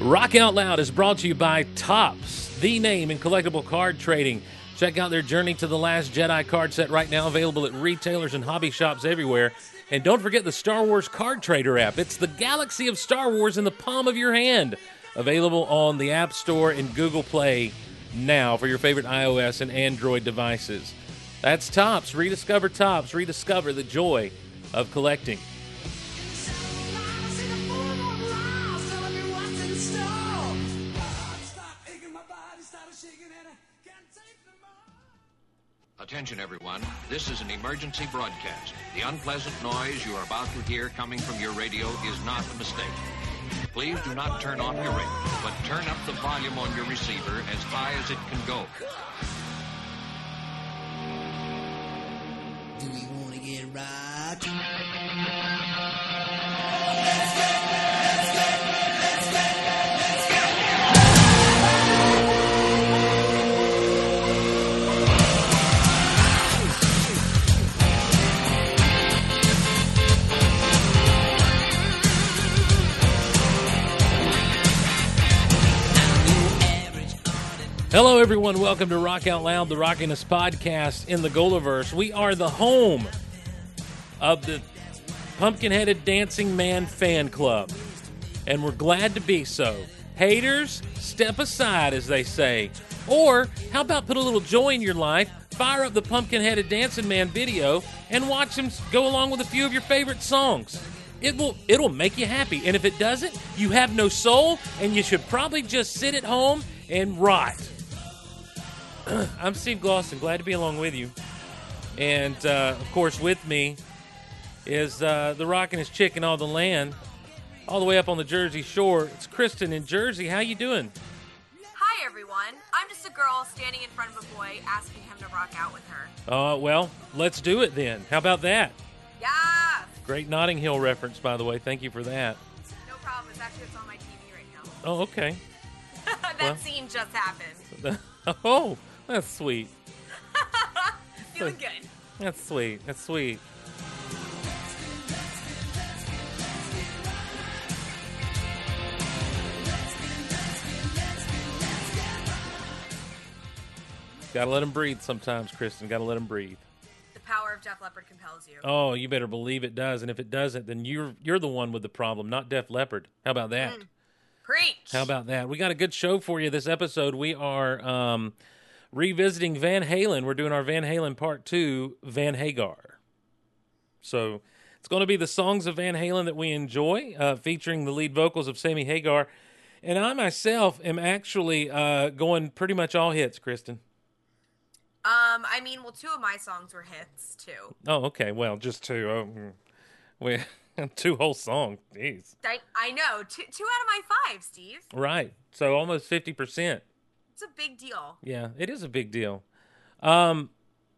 Rock Out Loud is brought to you by Topps, the name in collectible card trading. Check out their Journey to the Last Jedi card set right now, available at retailers and hobby shops everywhere. And don't forget the Star Wars Card Trader app. It's the galaxy of Star Wars in the palm of your hand. Available on the App Store and Google Play now for your favorite iOS and Android devices. That's Topps. Rediscover Topps. Rediscover the joy of collecting. Attention, everyone. This is an emergency broadcast. The unpleasant noise you are about to hear coming from your radio is not a mistake. Please do not turn off your radio, but turn up the volume on your receiver as high as it can go. Do we want to get right? Hello, everyone. Welcome to Rock Out Loud, the Rockiness podcast in the Golaverse. We are the home of the Pumpkin Headed Dancing Man fan club, and we're glad to be so. Haters, step aside, as they say. Or, how about put a little joy in your life, fire up the Pumpkin Headed Dancing Man video, and watch him go along with a few of your favorite songs. It will it'll make you happy. And if it doesn't, you have no soul, and you should probably just sit at home and rot. I'm Steve Glosson. Glad to be along with you. And uh, of course, with me is uh, the rockinest chick in all the land, all the way up on the Jersey Shore. It's Kristin in Jersey. How you doing? Hi everyone. I'm just a girl standing in front of a boy asking him to rock out with her. Uh, well, let's do it then. How about that? Yeah. Great Notting Hill reference, by the way. Thank you for that. No problem. It's actually it's on my TV right now. Oh, okay. that Well. scene just happened. oh, that's sweet. Feeling good. That's sweet. That's sweet. Gotta let him breathe sometimes, Kristin. Gotta let him breathe. The power of Def Leppard compels you. Oh, you better believe it does. And if it doesn't, then you're you're the one with the problem, not Def Leppard. How about that? Preach. How about that? We got a good show for you this episode. We are um, revisiting Van Halen. We're doing our Van Halen Part 2, Van Hagar. So it's going to be the songs of Van Halen that we enjoy, uh, featuring the lead vocals of Sammy Hagar. And I myself am actually uh, going pretty much all hits, Kristin. Um, I mean, well, two of my songs were hits too. Oh, okay. Well, just two. Oh, mm. we two whole songs. Jeez. I, I know two two out of my five, Steve. Right. So almost 50%. It's a big deal. Yeah, it is a big deal. Um,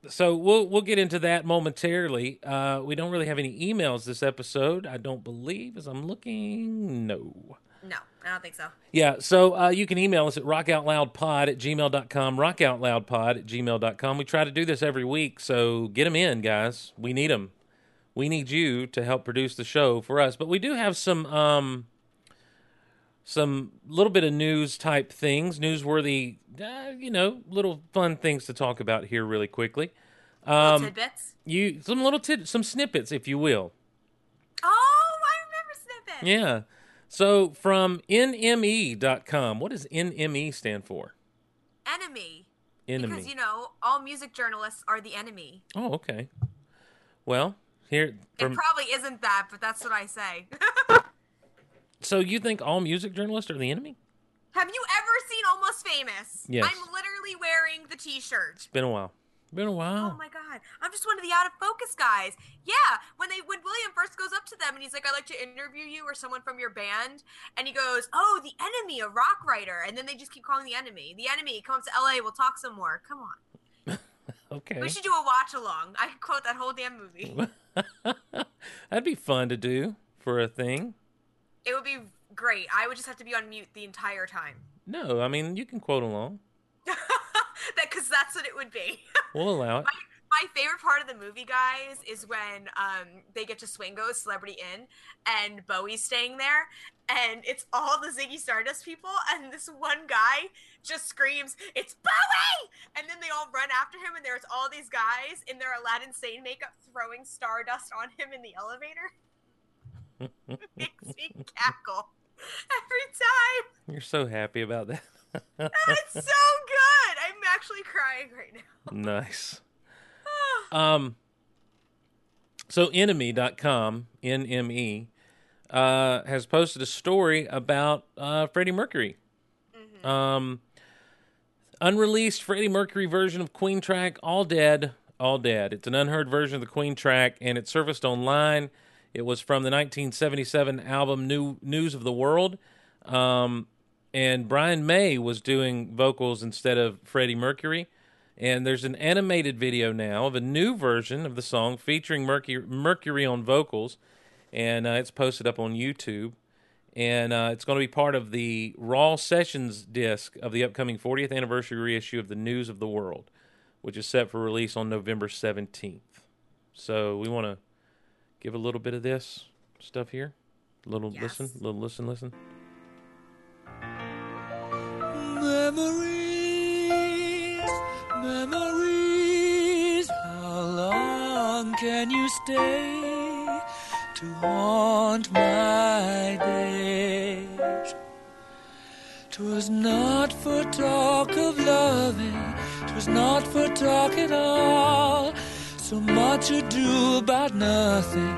so we'll we'll get into that momentarily. Uh, we don't really have any emails this episode, I don't believe, as I'm looking. No. No, I don't think so. Yeah, so uh, you can email us at rockoutloudpod at gmail.com, rockoutloudpod at gmail.com. We try to do this every week, so get them in, guys. We need them. We need you to help produce the show for us. But we do have some um, some little bit of news type things, newsworthy, uh, you know, little fun things to talk about here really quickly. Um, tidbits. you some little tid- some snippets, if you will. Oh, I remember snippets. Yeah. So from NME.com, what does NME stand for? Enemy. Enemy. Because you know, all music journalists are the enemy. Oh, okay. Well, here It probably isn't that, but that's what I say. so you think all music journalists are the enemy? Have you ever seen Almost Famous? Yes. I'm literally wearing the t-shirt. It's Been a while. Been a while. Oh my god. I'm just one of the out of focus guys. Yeah, when they when William first goes up to them and he's like, I'd like to interview you or someone from your band, and he goes, Oh, the enemy, a rock writer, and then they just keep calling the enemy. The enemy, comes to LA, we'll talk some more. Come on. okay. We should do a watch along. I could quote that whole damn movie. That'd be fun to do for a thing. It would be great. I would just have to be on mute the entire time. No, I mean you can quote along. that because that's what it would be. We'll allow it. my, My favorite part of the movie, guys, is when um, they get to Swingo's Celebrity Inn and Bowie's staying there, and it's all the Ziggy Stardust people, and this one guy just screams, "It's Bowie!" and then they all run after him, and there's all these guys in their Aladdin Sane makeup throwing stardust on him in the elevator. Makes me cackle every time. You're so happy about that. It's so good. I'm actually crying right now. nice. Um, so enemy.com, N-M-E, uh, has posted a story about uh, Freddie Mercury. Um, unreleased Freddie Mercury version of Queen track, All Dead, All Dead. It's an unheard version of the Queen track, and it surfaced online. It was from the 1977 album New News of the World. Um, and Brian May was doing vocals instead of Freddie Mercury. And there's an animated video now of a new version of the song featuring Mercury, Mercury on vocals, and uh, it's posted up on YouTube. And uh, it's going to be part of the Raw Sessions disc of the upcoming 40th anniversary reissue of the News of the World, which is set for release on November 17th. So we want to give a little bit of this stuff here. A little Yes. listen, little listen, listen. Memories, memories. How long can you stay to haunt my days? Twas not for talk of loving, twas not for talk at all. So much ado about nothing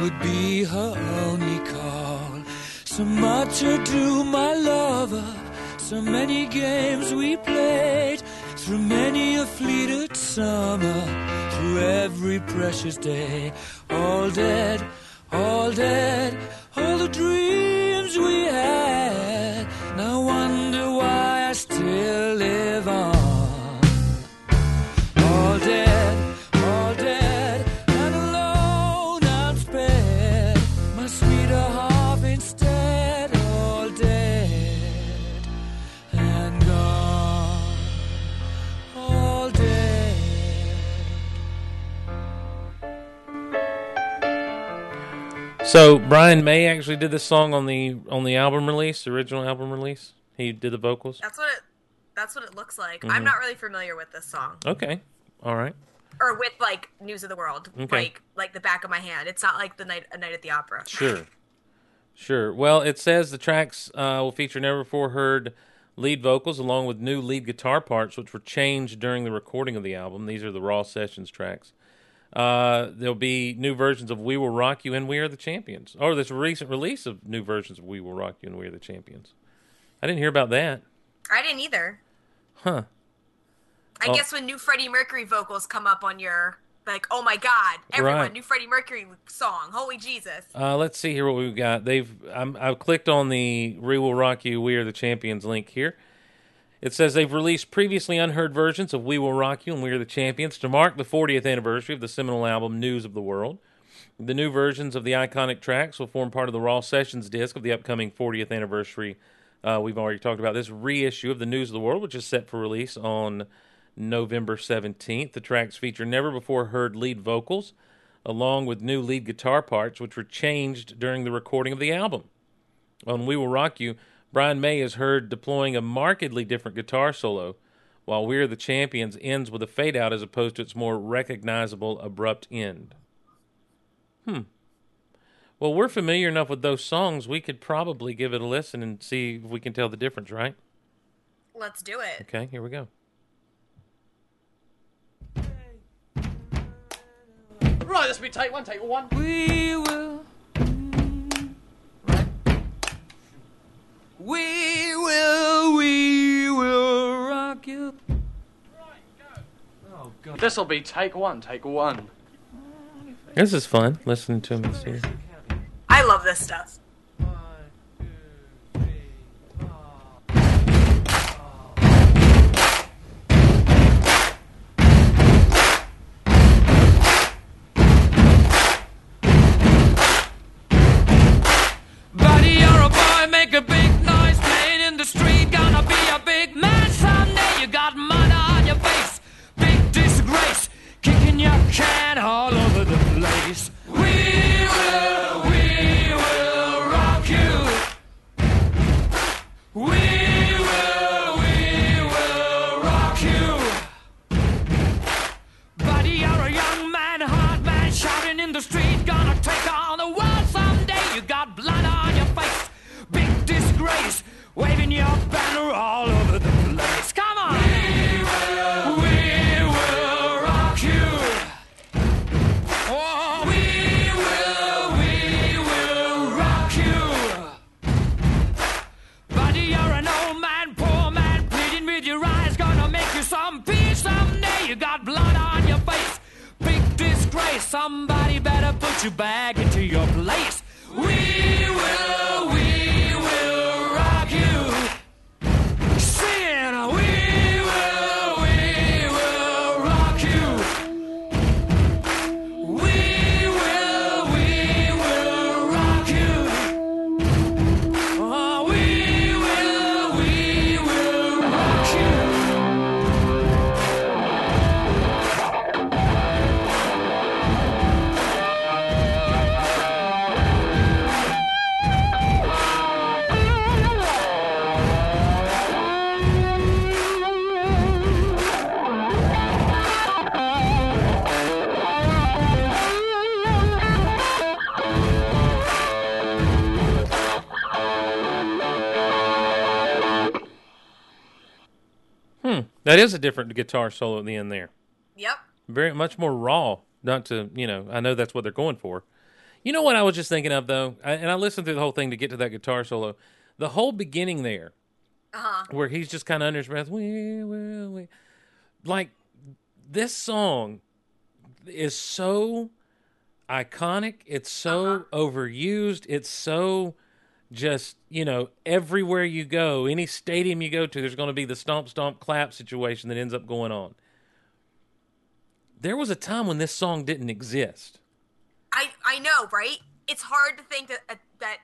would be her only call. So much ado, my lover. So many games we played through many a fleeted summer, through every precious day. All dead, all dead, all the dreams we had. So Brian May actually did this song on the on the album release, the original album release. He did the vocals. That's what it. That's what it looks like. Mm-hmm. I'm not really familiar with this song, Okay, all right. or with like News of the World, Okay. like like the back of my hand. It's not like the night a night at the opera. Sure, sure. Well, it says the tracks uh, will feature never before heard lead vocals along with new lead guitar parts, which were changed during the recording of the album. These are the raw sessions tracks. Uh, there'll be new versions of "We Will Rock You" and "We Are the Champions," or this recent release of new versions of "We Will Rock You" and "We Are the Champions." I didn't hear about that. I didn't either. Huh. I Oh. guess when new Freddie Mercury vocals come up on your like, oh my God, everyone, Right. new Freddie Mercury song, holy Jesus. Uh, let's see here what we've got. They've I'm, I've clicked on the "We Will Rock You, We Are the Champions" link here. It says they've released previously unheard versions of "We Will Rock You" and "We Are the Champions" to mark the 40th anniversary of the seminal album "News of the World." The new versions of the iconic tracks will form part of the Raw Sessions disc of the upcoming 40th anniversary. Uh, we've already talked about this reissue of the News of the World, which is set for release on November 17th. The tracks feature never before heard lead vocals, along with new lead guitar parts, which were changed during the recording of the album. On We Will Rock You, Brian May is heard deploying a markedly different guitar solo, while We're the Champions ends with a fade out as opposed to its more recognizable abrupt end. Hmm. Well, we're familiar enough with those songs, we could probably give it a listen and see if we can tell the difference, right? Let's do it. Okay, here we go. Right, this will be tight one, tight one. We will. We will, we will rock you. This will be take one, take one. This is fun, listening to him. Here. I love this stuff. All over the place. Come on. We will, we will rock you. Oh, we will, we will rock you. But you're an old man, poor man, pleading with your eyes, gonna make you some peace someday. You got blood on your face, big disgrace. Somebody better put you back into your place. We will, That is a different guitar solo at the end there. Yep. Very much more raw. Not to you know, I know that's what they're going for. You know what I was just thinking of though, I, and I listened through the whole thing to get to that guitar solo. The whole beginning there, Uh-huh. where he's just kind of under his breath, we will, we, like this song is so iconic. It's so overused. It's so just you know everywhere you go, any stadium you go to, there's going to be the stomp stomp clap situation that ends up going on. There was a time when this song didn't exist. I I know, right? It's hard to think that uh, that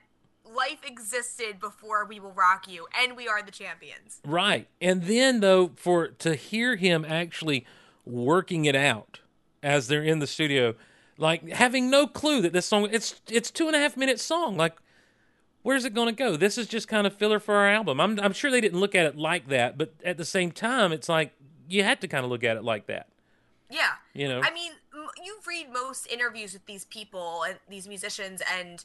life existed before we will rock you, and we are the champions. Right. And then though for to hear him actually working it out as they're in the studio, like having no clue that this song it's it's two and a half minute song. Like where's it gonna go? This is just kind of filler for our album. I'm I'm sure they didn't look at it like that, but at the same time it's like you had to kind of look at it like that. Yeah. You know? I mean, you read most interviews with these people and these musicians, and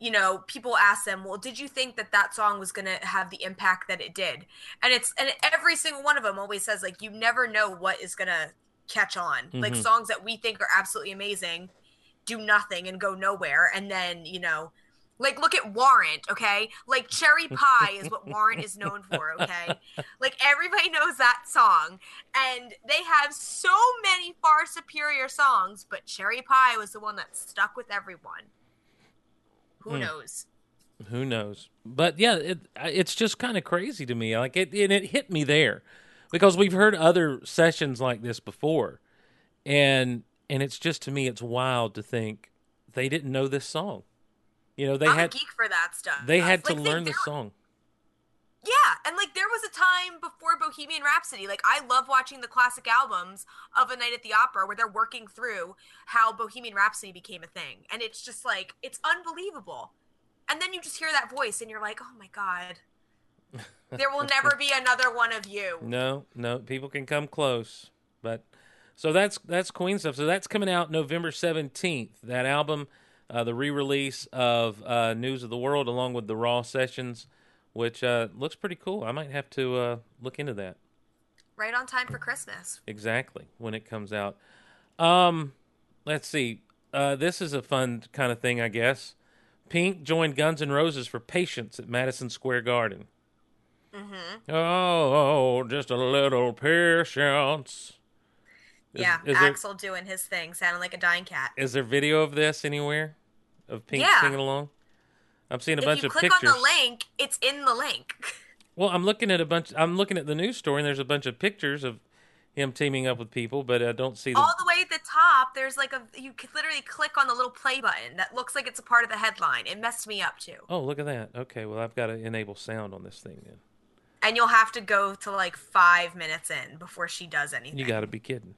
you know, people ask them, "Well, did you think that that song was going to have the impact that it did?" And it's and every single one of them always says like, "You never know what is going to catch on." Like Mhm. songs that we think are absolutely amazing do nothing and go nowhere, and then you know. Like look at Warrant, okay? Like Cherry Pie is what Warrant is known for, okay? Like everybody knows that song, and they have so many far superior songs, but Cherry Pie was the one that stuck with everyone. Who Hmm. knows? Who knows? But yeah, it it's just kind of crazy to me. Like it, and it hit me there because we've heard other sessions like this before, and and it's just to me, it's wild to think they didn't know this song. You know, they I'm a had geek for that stuff. they had to Like, learn the song. Yeah, and like there was a time before Bohemian Rhapsody. Like I love watching the classic albums of A Night at the Opera where they're working through how Bohemian Rhapsody became a thing, and it's just like it's unbelievable. And then you just hear that voice, and you're like, oh my god, there will never be another one of you. No, no, people can come close, but so that's that's Queen stuff. So that's coming out November seventeenth. That album, uh, the re-release of uh, News of the World, along with the Raw sessions, which uh, looks pretty cool. I might have to uh, look into that Right on time for Christmas. exactly when it comes out. Um, let's see. Uh, this is a fun kind of thing, I guess. Pink joined Guns N' Roses for Patience at Madison Square Garden. Mm-hmm. Oh, just a little patience. Is- yeah, is there- Axl doing his thing, sounding like a dying cat. Is there video of this anywhere? Of Pink Yeah. singing along? I'm seeing a if bunch you of click pictures. on the link, it's in the link. Well, I'm looking at a bunch. I'm looking at the news story, and there's a bunch of pictures of him teaming up with people, but I don't see the. All the way at the top, there's like a you could literally click on the little play button that looks like it's a part of the headline. It messed me up too. Oh, look at that. Okay, well, I've got to enable sound on this thing then. And you'll have to go to like five minutes in before she does anything. You got to be kidding.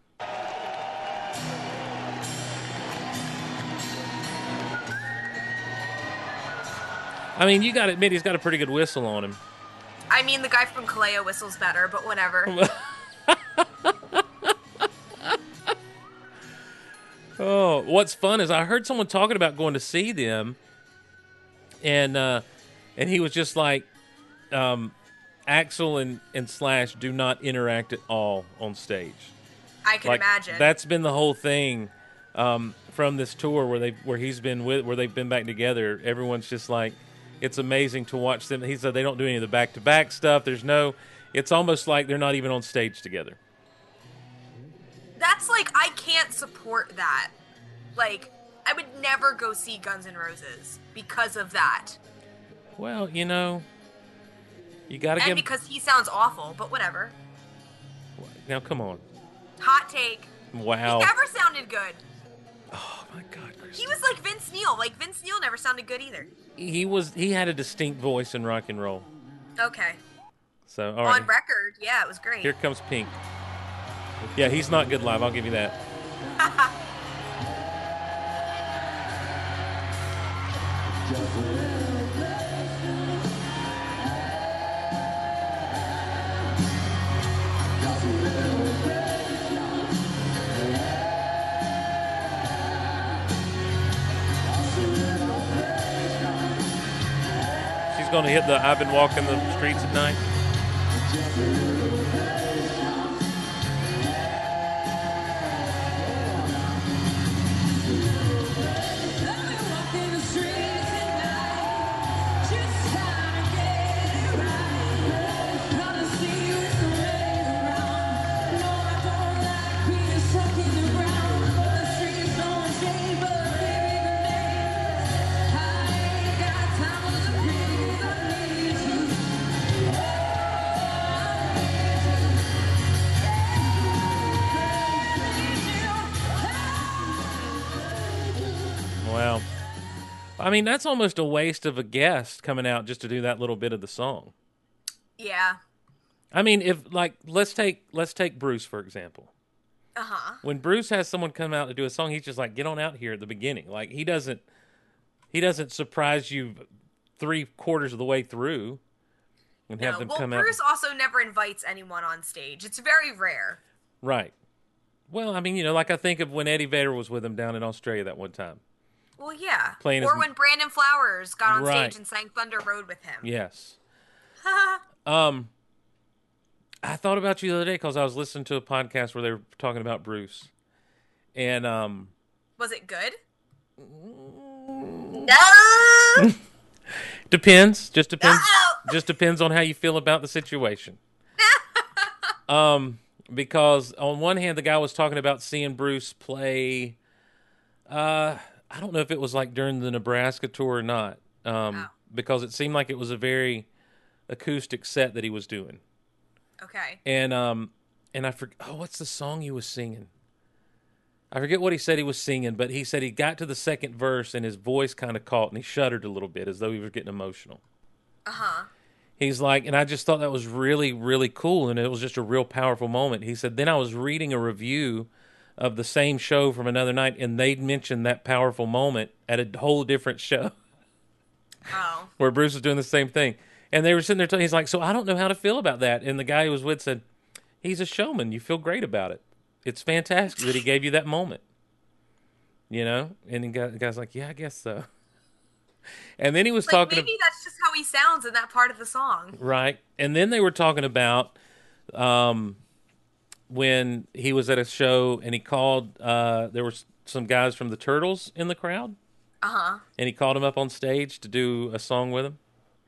I mean, you got to admit he's got a pretty good whistle on him. I mean, the guy from Kaleo whistles better, but whatever. Oh, what's fun is I heard someone talking about going to see them, and uh, and he was just like, um, Axl and, and Slash do not interact at all on stage. I can like imagine. that's been the whole thing um, from this tour where they where he's been with where they've been back together. Everyone's just like, it's amazing to watch them. He said they don't do any of the back to back stuff. There's no. It's almost like they're not even on stage together. That's like I can't support that. Like I would never go see Guns N' Roses because of that, Well, you know, you got to and give. because he sounds awful. But whatever. now, come on. Hot take. Wow. He never sounded good. Oh my God, Chris. He was like Vince Neil. Like Vince Neil never sounded good either. He was. He had a distinct voice in rock and roll. Okay. So all right. On record, yeah, it was great. Here comes Pink. Yeah, he's not good live. I'll give you that. going to hit the I've been walking the streets at night. Mean, that's almost a waste of a guest coming out just to do that little bit of the song. Yeah. I mean, if like let's take let's take Bruce for example. Uh huh. When Bruce has someone come out to do a song, he's just like, "Get on out here at the beginning." Like he doesn't he doesn't surprise you three quarters of the way through and have No. them Well, come Bruce out. Bruce also never invites anyone on stage. It's very rare. Right. Well, I mean, you know, like I think of when Eddie Vedder was with him down in Australia that one time. Well, yeah. Playing or his- when Brandon Flowers got on Right. stage and sang Thunder Road with him. Yes. Um, I thought about you the other day because I was listening to a podcast where they were talking about Bruce, and um, Was it good? Mm. No. depends. Just depends. No! just depends on how you feel about the situation. um, because on one hand, the guy was talking about seeing Bruce play. Uh, I don't know if it was like during the Nebraska tour or not. Um, Oh. because it seemed like it was a very acoustic set that he was doing. okay. and um and I forget oh what's the song he was singing? I forget what he said he was singing, but he said he got to the second verse and his voice kind of caught and he shuddered a little bit as though he was getting emotional. Uh huh. He's like, and I just thought that was really, really cool, and it was just a real powerful moment. He said, then I was reading a review of the same show from another night, and they'd mentioned that powerful moment at a whole different show Oh. where Bruce was doing the same thing. And they were sitting there telling he's like, So I don't know how to feel about that. And the guy he was with said, He's a showman. You feel great about it. It's fantastic that he gave you that moment. You know? And the, guy's like, Yeah, I guess so. And then he was Like talking maybe that's just how he sounds in that part of the song. Right. And then they were talking about um, when he was at a show and he called, uh, there were some guys from the Turtles in the crowd, Uh huh. and he called them up on stage to do a song with him.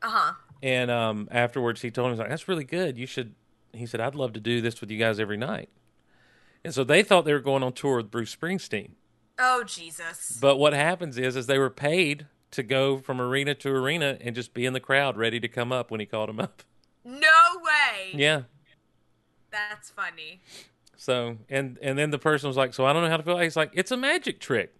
Uh huh. And um, afterwards, he told him, he's like, that's really good. You should, he said, I'd love to do this with you guys every night. And so they thought they were going on tour with Bruce Springsteen. Oh Jesus. But what happens is, is they were paid to go from arena to arena and just be in the crowd ready to come up when he called them up. No way. Yeah. That's funny. So and and then the person was like, "So I don't know how to feel." He's like, "It's a magic trick."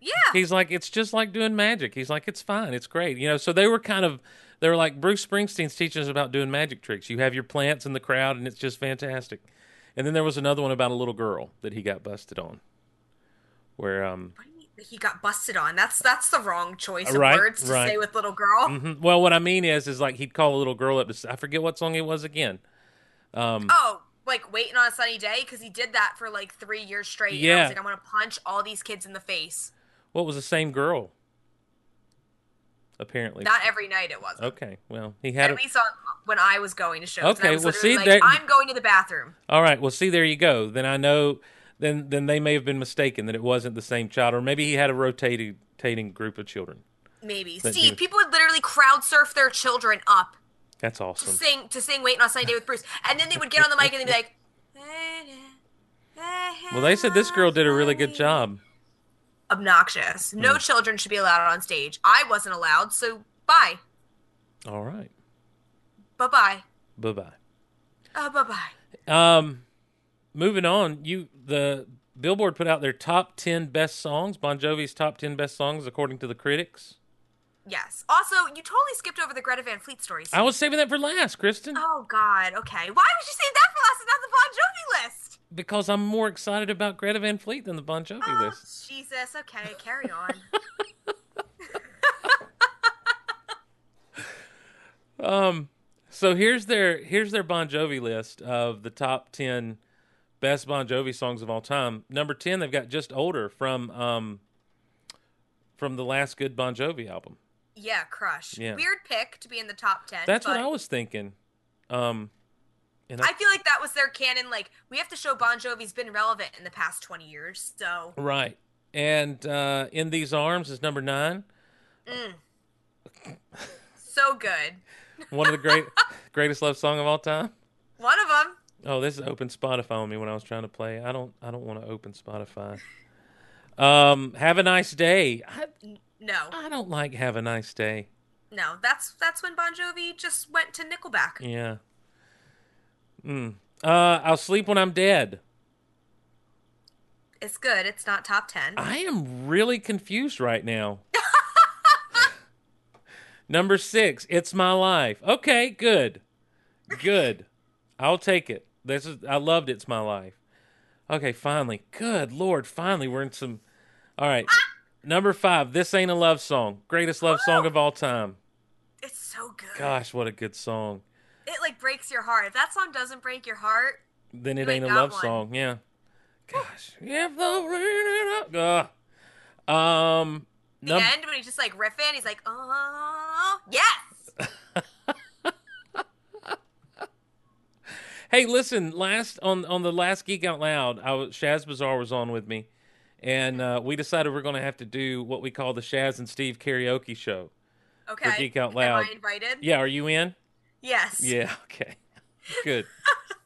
Yeah. He's like, "It's just like doing magic." He's like, "It's fine. It's great." You know. So they were kind of they were like Bruce Springsteen's teaching us about doing magic tricks. You have your plants in the crowd, and it's just fantastic. And then there was another one about a little girl that he got busted on, where um, What do you mean he got busted on? That's that's the wrong choice of Right, words to right. say with little girl. mhm. well, what I mean is, is like he'd call a little girl up to I forget what song it was again. Um, Oh, like waiting on a sunny day because he did that for like three years straight. And I Yeah. was like, I'm gonna punch all these kids in the face. what was the same girl? Apparently, Not every night it wasn't. okay. Well, he had At a, least on when I was going to shows. Okay, well, see, like, there- I'm going to the bathroom. All right. Well, see, there you go. Then I know. Then then they may have been mistaken that it wasn't the same child, or maybe he had a rotating rotating group of children. Maybe. See, people would literally crowd surf their children up That's awesome. to sing to sing "Waiting on a Sunny Day with Bruce," and then they would get on the mic and they'd be like. Well, they said this girl did a really good job. Obnoxious. No Hmm. children should be allowed on stage. I wasn't allowed, so bye. All right. Bye bye. Bye bye. Uh, bye bye. Um, moving on. You the Billboard put out their top ten best songs. Bon Jovi's top ten best songs according to the critics. Yes. Also, you totally skipped over the Greta Van Fleet story. I was saving that for last, Kristin, Oh God. Okay. Why would you say that for last and not the Bon Jovi list? because I'm more excited about Greta Van Fleet than the Bon Jovi Oh, list. Jesus. Okay. Carry on. Um, so here's their here's their Bon Jovi list of the top ten best Bon Jovi songs of all time. Number ten, they've got "Just Older" from um from the last good Bon Jovi album. Yeah. Crush. Yeah. Weird pick to be in the top ten. That's what I was thinking. Um, and I feel like that was their canon. Like we have to show Bon Jovi's been relevant in the past twenty years. So right. And uh, "In These Arms" is number nine. so good. One of the great greatest love song of all time. One of them. Oh, this is open Spotify on me when I was trying to play. I don't I don't want to open Spotify. Um, have a nice day. I, No. I don't like have a nice day. No. That's that's when Bon Jovi just went to Nickelback. Yeah. Mm. Uh, I'll sleep when I'm dead. It's good. It's not top ten. I am really confused right now. Number six, it's my life. Okay, good, good. I'll take it. This is I loved it's my life. Okay, finally, good lord, finally we're in some. All right, number five, this ain't a love song. Greatest love song of all time. It's so good. Gosh, what a good song. It like breaks your heart. If that song doesn't break your heart, Then it ain't a love one. song. Yeah. Gosh, if the rain up. Uh, um, the num- end when he's just like riffing, he's like, "Oh, yes." Hey, listen. Last on on the last Geek Out Loud, I was, Shaz Bazaar was on with me, and uh, we decided we're going to have to do what we call the Shaz and Steve karaoke show. Okay. Geek Out Loud. Am I invited? Yeah, are you in? Yes. Yeah. Okay. Good.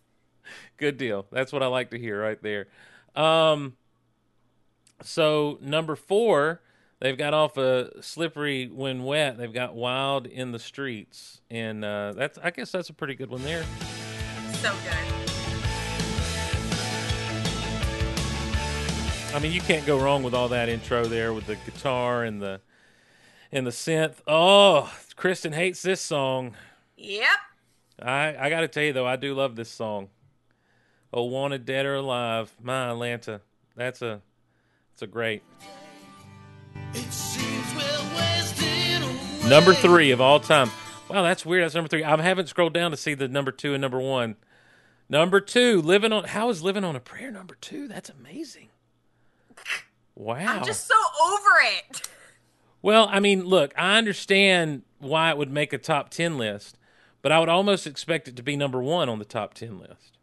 Good deal. That's what I like to hear right there. Um. So number four, they've got off a slippery when wet. They've got wild in the streets, and uh, that's I guess that's a pretty good one there. So good. I mean, you can't go wrong with all that intro there with the guitar and the and the synth. Oh, Kristin hates this song. Yep. I I got to tell you though, I do love this song. Oh, wanted dead or alive, my Atlanta. That's a it's a great number three of all time. Wow, that's weird. That's number three. I haven't scrolled down to see the number two and number one. Number two, living on. How is living on a prayer number two? That's amazing. Wow. I'm just so over it. Well, I mean, look, I understand why it would make a top 10 list, but I would almost expect it to be number one on the top 10 list.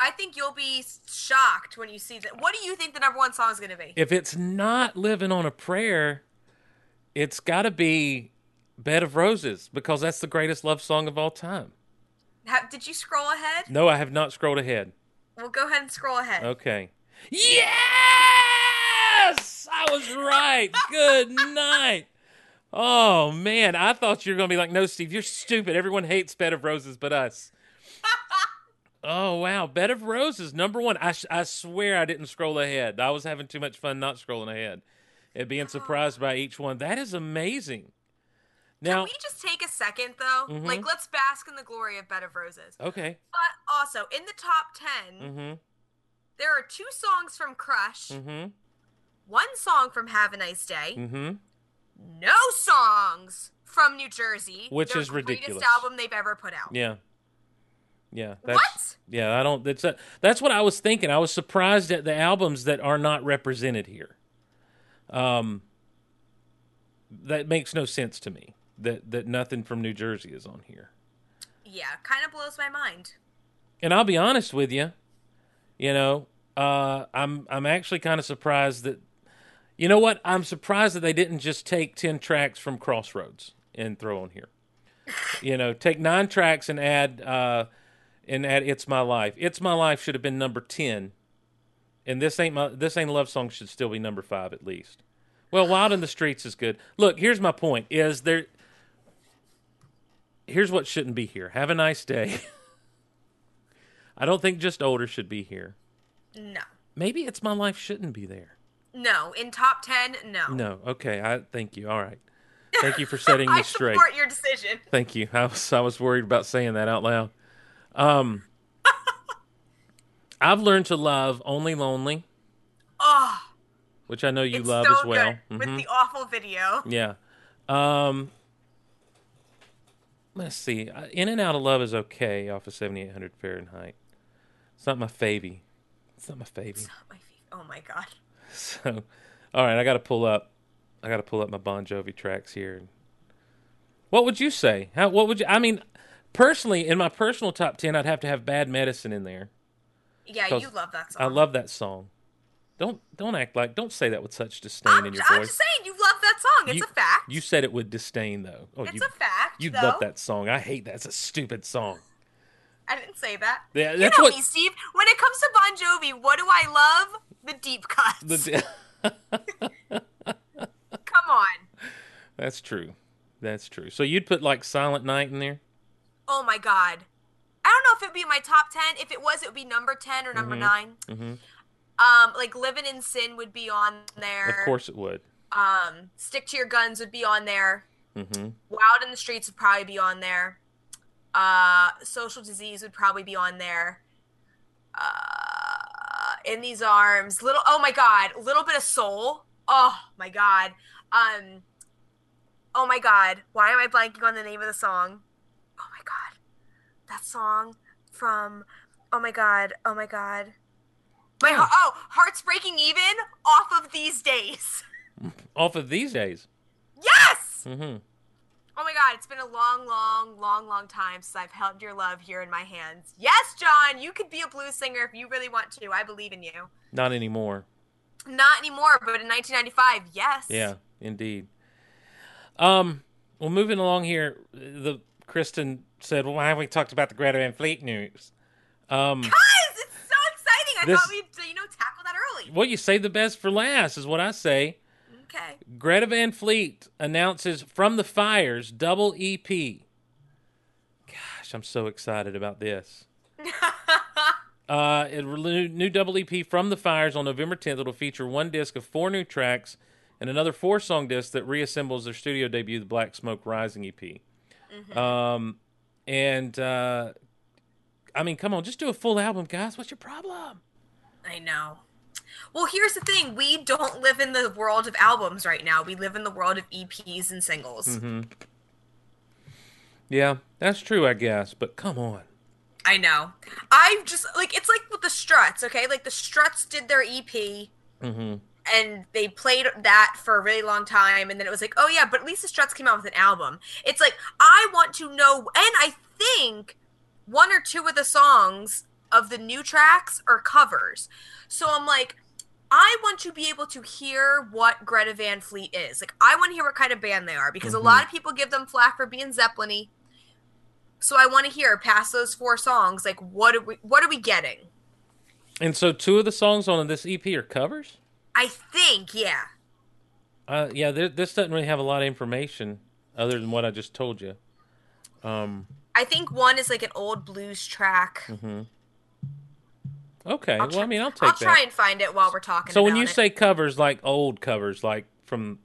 I think you'll be shocked when you see that. What do you think the number one song is going to be? If it's not Living on a Prayer, it's got to be Bed of Roses because that's the greatest love song of all time. Did you scroll ahead? No, I have not scrolled ahead. Well, go ahead and scroll ahead. Okay. Yes! I was right. Good night. Oh, man. I thought you were going to be like, no, Steve, you're stupid. Everyone hates Bed of Roses but us. oh, wow. Bed of Roses, number one. I, sh- I swear I didn't scroll ahead. I was having too much fun not scrolling ahead and being surprised by each one. That is amazing. Now, Can we just take a second though? Mhm. Like, let's bask in the glory of Bed of Roses. okay. But also, in the top 10, Mm there are two songs from Crush, hmm. One song from Have a Nice Day, hmm. Mm hmm. no songs from New Jersey, Which is ridiculous. Album they've ever put out. Yeah. Yeah. That's, What? Yeah, I don't. That's a, that's what I was thinking. I was surprised at the albums that are not represented here. Um, that makes no sense to me. That that nothing from New Jersey is on here. Yeah, kind of blows my mind. And I'll be honest with you, you know, uh, I'm I'm actually kind of surprised that, you know what? I'm surprised that they didn't just take ten tracks from Crossroads and throw on here. You know, take nine tracks and add uh, and add "It's My Life." "It's My Life" should have been number ten, and this ain't my this ain't love song should still be number five at least. Well, "Wild in the Streets" is good. Look, here's my point: is there. Here's what shouldn't be here. Have a nice day. I don't think just older should be here. No. Maybe it's my life shouldn't be there. No. In top 10, no. No. Okay. I thank you. All right. Thank you for setting me straight. I support your decision. Thank you. I was I was worried about saying that out loud. Um I've learned to love Only Lonely, Oh, which I know you love so as well. good with the awful video. Yeah. Um Let's see. Uh, In and Out of Love is okay off of 7800 Fahrenheit. It's not my favy. It's not my favy. It's not My feet- Oh my god. So, all right, I got to pull up. I got to pull up my Bon Jovi tracks here. What would you say? How? What would you? I mean, personally, in my personal top ten, I'd have to have Bad Medicine in there. Yeah, you love that song. I love that song. Don't don't act like don't say that with such disdain I'm, in your I'm voice. just saying, you love that song. It's you, a fact. You said it with disdain, though. Oh, it's you a fact. you though. love that song. I hate that. It's a stupid song. I didn't say that. Yeah, you know what- me, Steve. When it comes to Bon Jovi, what do I love? The deep cuts. The, Come on. that's true. That's true. So you'd put like Silent Night in there. Oh my god. I don't know if it would be my top ten. If it was, it would be number ten or number 9 Mhm. Um, like Living in Sin would be on there. Of course it would. Um, Stick to Your Guns would be on there. hmm Wild in the Streets would probably be on there. Uh, Social Disease would probably be on there. Uh, In These Arms, little. Oh my God, little bit of soul. Oh my God. Um. Oh my God. Why am I blanking on the name of the song? Oh my God, that song from. Oh my God. Oh my God. My. Oh, hearts breaking even off of these days. Off of these days. Yes. hmm Oh my god, it's been a long, long, long, long time since I've held your love here in my hands. Yes, John, you could be a blues singer if you really want to. I believe in you. Not anymore. Not anymore, but in 1995, yes. Yeah, indeed. Um, well, moving along here, the Kristin said, "Well, why haven't we talked about the Greta Van Fleet news?" Um, Guys, it's so exciting. I This- thought we'd, you know, tackle that early. well, you say the best for last, is what I say. Okay. Greta Van Fleet announces from the fires double EP. Gosh, I'm so excited about this. Uh, it new, new double EP from the fires on November 10th. It'll feature one disc of four new tracks and another four song disc that reassembles their studio debut, the Black Smoke Rising EP. Um, and uh, I mean, come on, just do a full album, guys. What's your problem? I know. Well, here's the thing. We don't live in the world of albums right now. We live in the world of EPs and singles. Mm-hmm. Yeah, that's true, I guess. But come on. I know. I just like it's like with the Struts, okay? Like the Struts did their EP Mm-hmm. and they played that for a really long time and then it was like, "Oh yeah, but at least the Struts came out with an album." It's like I want to know and I think one or two of the songs of the new tracks are covers. So I'm like I want to be able to hear what Greta Van Fleet is. Like I want to hear what kind of band they are because a lot of people give them flack for being Zeppelin-y. So I want to hear past those four songs, like what are we what are we getting? And so two of the songs on this EP are covers? I think, yeah. Uh, yeah, this doesn't really have a lot of information other than what I just told you. Um, I think one is like an old blues track. Okay, I'll well, try, I mean, I'll take I'll that. try and find it while we're talking. so when you it. say covers, like old covers, like from,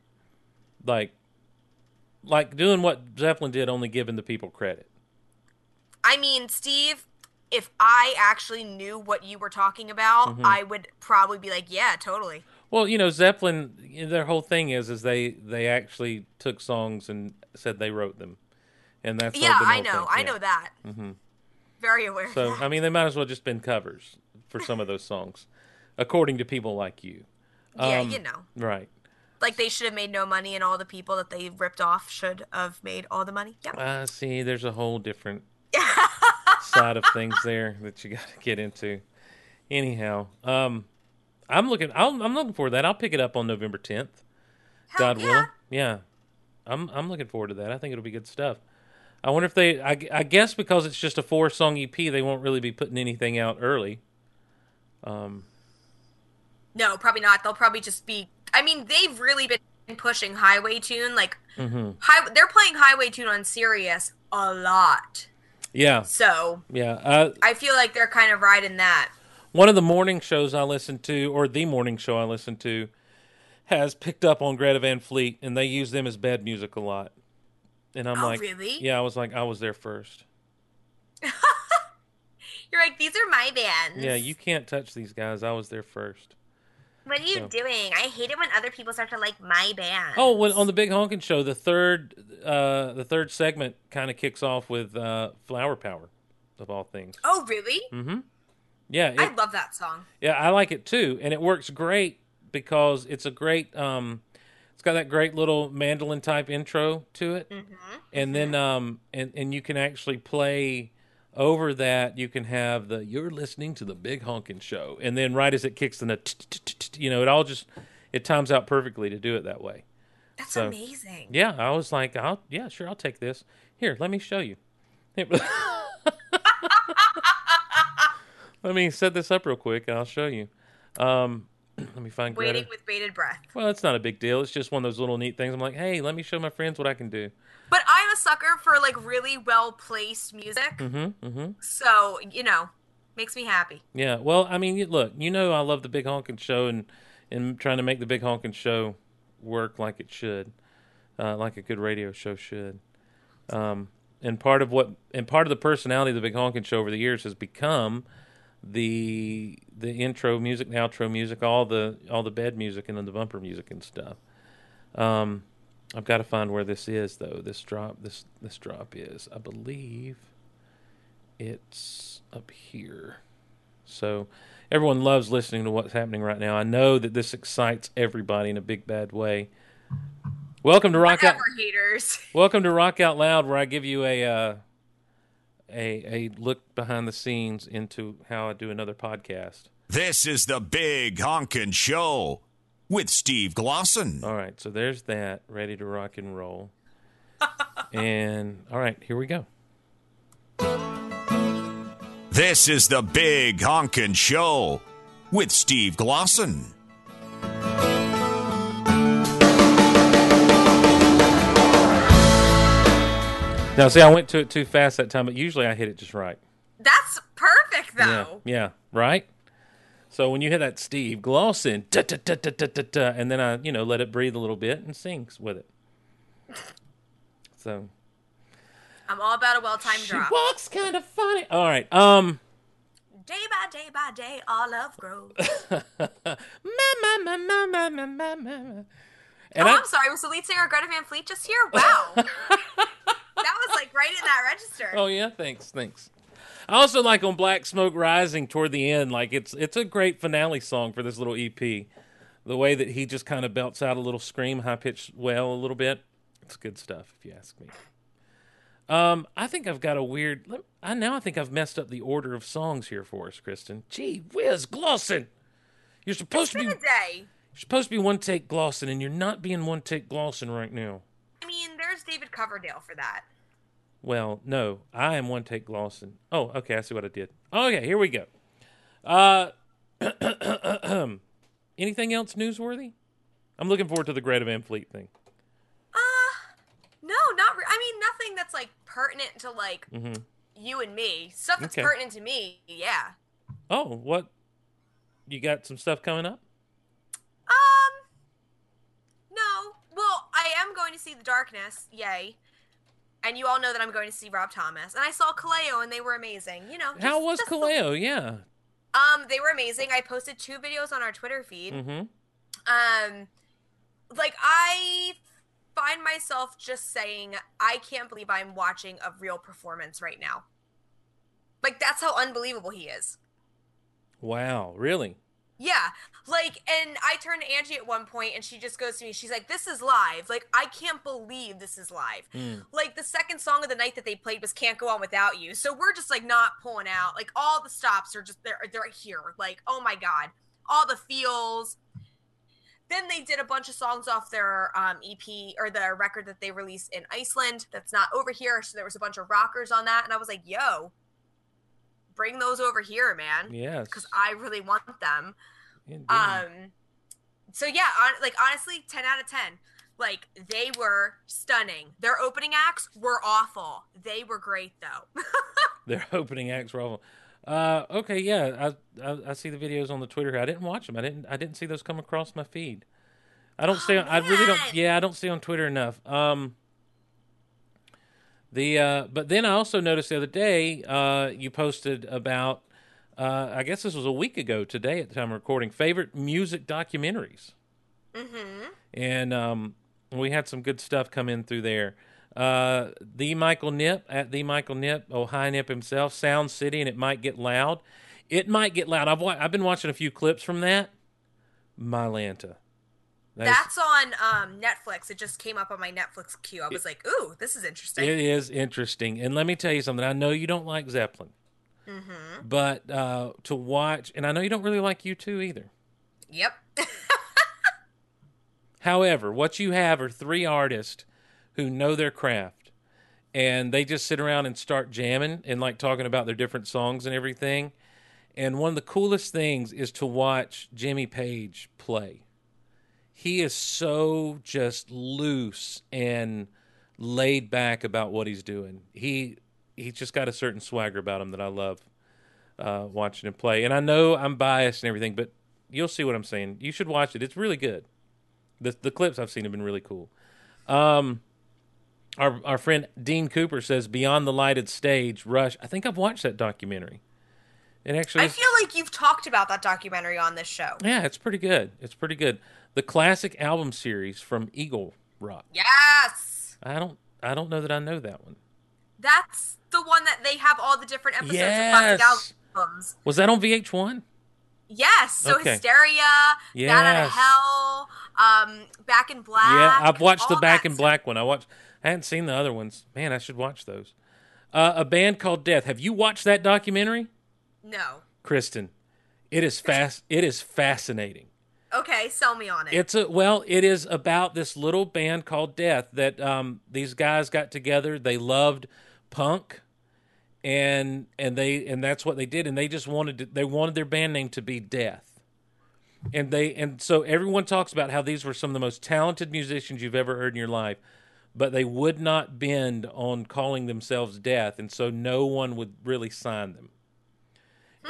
like, like doing what Zeppelin did, only giving the people credit. I mean, Steve, if I actually knew what you were talking about, Mm-hmm. I would probably be like, yeah, totally. Well, you know, Zeppelin, their whole thing is, is they they actually took songs and said they wrote them, and that's yeah, I know. thing. I know that. Mm-hmm. Very aware. So of that. I mean, they might as well just been covers for some of those songs, according to people like you. yeah, um, you know, Right. like they should have made no money, and all the people that they ripped off should have made all the money. Yep. Uh, see, there's a whole different side of things there that you got to get into. Anyhow, um, I'm looking. I'll, I'm looking forward to that. I'll pick it up on November 10th. Hell God yeah. willing. Yeah, I'm I'm looking forward to that. I think it'll be good stuff. I wonder if they. I, I guess because it's just a four song EP, they won't really be putting anything out early. Um, No, probably not. They'll probably just be. I mean, they've really been pushing Highway Tune. Like, mhm. high, they're playing Highway Tune on Sirius a lot. Yeah, So yeah. Uh, I feel like they're kind of riding that. one of the morning shows I listen to, or the morning show I listen to, has picked up on Greta Van Fleet, and they use them as bed music a lot. And I'm Oh, like, really? yeah, I was like, I was there first. You're like, these are my bands. Yeah, you can't touch these guys. I was there first. What are you So- doing? I hate it when other people start to like my band. Oh, when, on the Big Honkin' Show, the third, uh, the third segment kind of kicks off with uh, "Flower Power," of all things. Oh, really? Mm-hmm. Yeah, it, I love that song. yeah, I like it too, and it works great because it's a great, um, it's got that great little mandolin type intro to it, and then um, and and you can actually play over that. You can have the "You're listening to the Big Honkin' Show," and then right as it kicks in the, you know, it all just it times out perfectly to do it that way. That's So- amazing. Yeah, I was like, I'll yeah, sure, I'll take this. Here, let me show you. Let me set this up real quick, and I'll show you. Um, let me find Greta. Waiting with bated breath. Well, it's not a big deal. It's just one of those little neat things. I'm like, hey, let me show my friends what I can do. But a sucker for like really well placed music. Mm-hmm. Mm-hmm. So, you know, makes me happy. Yeah. Well, I mean, look, you know, I love the Big Honkin' Show, and and trying to make the Big Honkin' Show work like it should, uh, like a good radio show should. Um, and part of what, and part of the personality of the Big Honkin' Show over the years has become the the intro music, the outro music, all the all the bed music, and then the bumper music and stuff. Um, I've got to find where this is though. This drop, this this drop is, I believe, it's up here. So everyone loves listening to what's happening right now. I know that this excites everybody in a big bad way. Welcome to Rock Out. Whatever, haters. Welcome to Rock Out Loud, where I give you a uh, a a look behind the scenes into how I do another podcast. This is the Big Honkin' Show with Steve Glosson. All right, so there's that ready to rock and roll. and all right, here we go. This is the Big Honkin' Show with Steve Glosson. Now, see, I went to it too fast that time, but usually I hit it just right. That's perfect, Yeah, though. yeah, right. So when you hear that Steve Glosson, da, da, da, da, da, da, da, and then I, you know, let it breathe a little bit and sings with it. So I'm all about a well-timed she drop. Walks kind of funny. All right. Um Day by day by day, all of ma ma ma ma ma And oh, I, am sorry. Was the lead singer Greta Van Fleet just here? Wow. that was like right in that register. Oh yeah, thanks, thanks. I also like on Black Smoke Rising toward the end, like it's it's a great finale song for this little EP. The way that he just kind of belts out a little scream, high pitched wail a little bit. It's good stuff, if you ask me. Um, I think I've got a weird. I now I think I've messed up the order of songs here for us, Kristin. Gee whiz, Glosson. You're supposed to be Been a day. you're supposed to be one take Glosson, and you're not being one take Glosson right now. I mean, there's David Coverdale for that. Well, no, I am one take Glosson. Oh, okay, I see what I did. Okay, here we go. Uh, anything else newsworthy? I'm looking forward to the Greta Van Fleet thing. Uh, no, not. Re- I mean, nothing that's like pertinent to like hmm you and me. Stuff that's Okay. pertinent to me, yeah. Oh, what? You got some stuff coming up? Um, no. Well, I am going to see The Darkness, yay. And you all know that I'm going to see Rob Thomas. And I saw Kaleo, and they were amazing. You know, How was just the- Kaleo? Yeah. Um, they were amazing. I posted two videos on our Twitter feed. Mm-hmm. Um, like I find myself just saying, I can't believe I'm watching a real performance right now. Like that's how unbelievable he is. Wow, really? Yeah. Like, and I turned to Angie at one point and she just goes to me, she's like, This is live. Like, I can't believe this is live. Like, the second song of the night that they played was Can't Go On Without You. So we're just like not pulling out. Like, all the stops are just, they're, they're here. Like, oh my God. All the feels. Then they did a bunch of songs off their um, EP or the record that they released in Iceland that's not over here. So there was a bunch of rockers on that. And I was like, yo, bring those over here, man. Yes. Because I really want them. Indeed. Um, so yeah, on, like honestly, ten out of ten. Like they were stunning. Their opening acts were awful. They were great though. Their opening acts were awful. Uh, okay, yeah, I, I I see the videos on the Twitter. I didn't watch them. I didn't I didn't see those come across my feed. I don't stay. On, I really don't. Yeah, I don't stay on Twitter enough. Um. The uh, but then I also noticed the other day uh, you posted about uh, I guess this was a week ago today at the time of recording favorite music documentaries. mm-hmm. and um, we had some good stuff come in through there. Uh, the Michael Nip at the Michael Nip, oh hi Nip himself, Sound City, and it might get loud. It might get loud. I've wa- I've been watching a few clips from that. Mylanta. That is- That's on um, Netflix. It just came up on my Netflix queue. I was like, ooh, this is interesting. It is interesting, and let me tell you something. I know you don't like Zeppelin, mm-hmm. but uh, to watch, and I know you don't really like U2 either. Yep. However, what you have are three artists who know their craft and they just sit around and start jamming and like talking about their different songs and everything. And one of the coolest things is to watch Jimmy Page play. He is so just loose and laid back about what he's doing. He he's just got a certain swagger about him that I love uh, watching him play. And I know I'm biased and everything, but you'll see what I'm saying. You should watch it. It's really good. The the clips I've seen have been really cool. Um, our our friend Dean Cooper says Beyond the Lighted Stage, Rush. I think I've watched that documentary. It actually I is, feel like you've talked about that documentary on this show. yeah, it's pretty good. It's pretty good. The classic album series from Eagle Rock. Yes. I don't I don't know that I know that one. That's the one that they have all the different episodes Yes. of classic albums. Was that on VH1? Yes. So Okay. Hysteria, Bad Out Yes. of Hell, um, Back in Black. Yeah, I've watched the Back in. Black one. I watched. I hadn't seen the other ones. Man, I should watch those. Uh, a band called Death. Have you watched that documentary, No. Kristin? It is fast. It is fascinating. Okay, sell me on it. It's a well, it is about this little band called Death that um, these guys got together. They loved punk, and and they and that's what they did. And they just wanted to, they wanted their band name to be Death. And they and so everyone talks about how these were some of the most talented musicians you've ever heard in your life, but they would not bend on calling themselves Death, and so no one would really sign them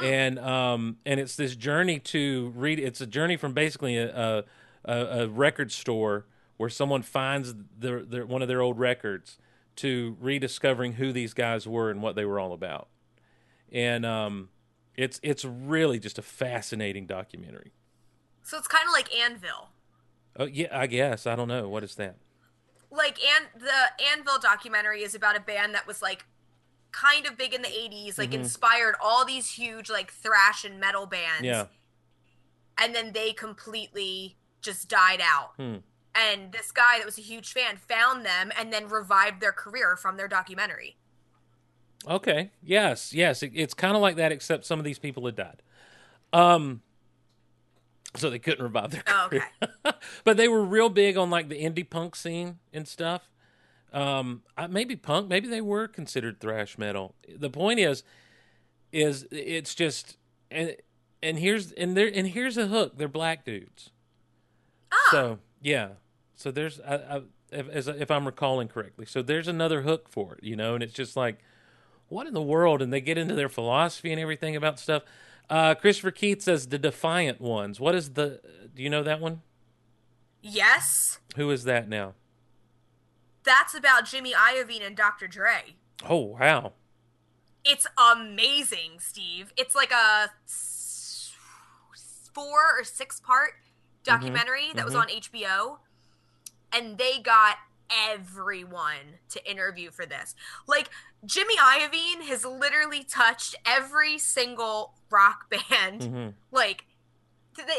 and um and it's this journey to read it's a journey from basically a a, a a record store where someone finds their, their one of their old records to rediscovering who these guys were and what they were all about and um it's it's really just a fascinating documentary so it's kind of like Anvil. oh yeah i guess i don't know what is that Like and the Anvil documentary is about a band that was like kind of big in the 80s, like inspired all these huge like thrash and metal bands. yeah and then they completely just died out. Hmm. And this guy that was a huge fan found them and then revived their career from their documentary. Okay. Yes. Yes. It, it's kind of like that, except some of these people had died. Um. So they couldn't revive their Oh, career. but they were real big on like the indie punk scene and stuff. Um, maybe punk, maybe they were considered thrash metal. The point is, is it's just and and here's and there and here's a hook. They're black dudes. Ah, So yeah, so there's I, I, if, if I'm recalling correctly, so there's another hook for it, you know, and it's just like, what in the world? And they get into their philosophy and everything about stuff. Uh, Christopher Keith says the Defiant Ones. What is the? Do you know that one? yes, Who is that now? that's about Jimmy Iovine and Dr. Dre. Oh wow, It's amazing, Steve. It's like a four or six part documentary that was on HBO, and they got everyone to interview for this. Like Jimmy Iovine has literally touched every single rock band, Mhm. like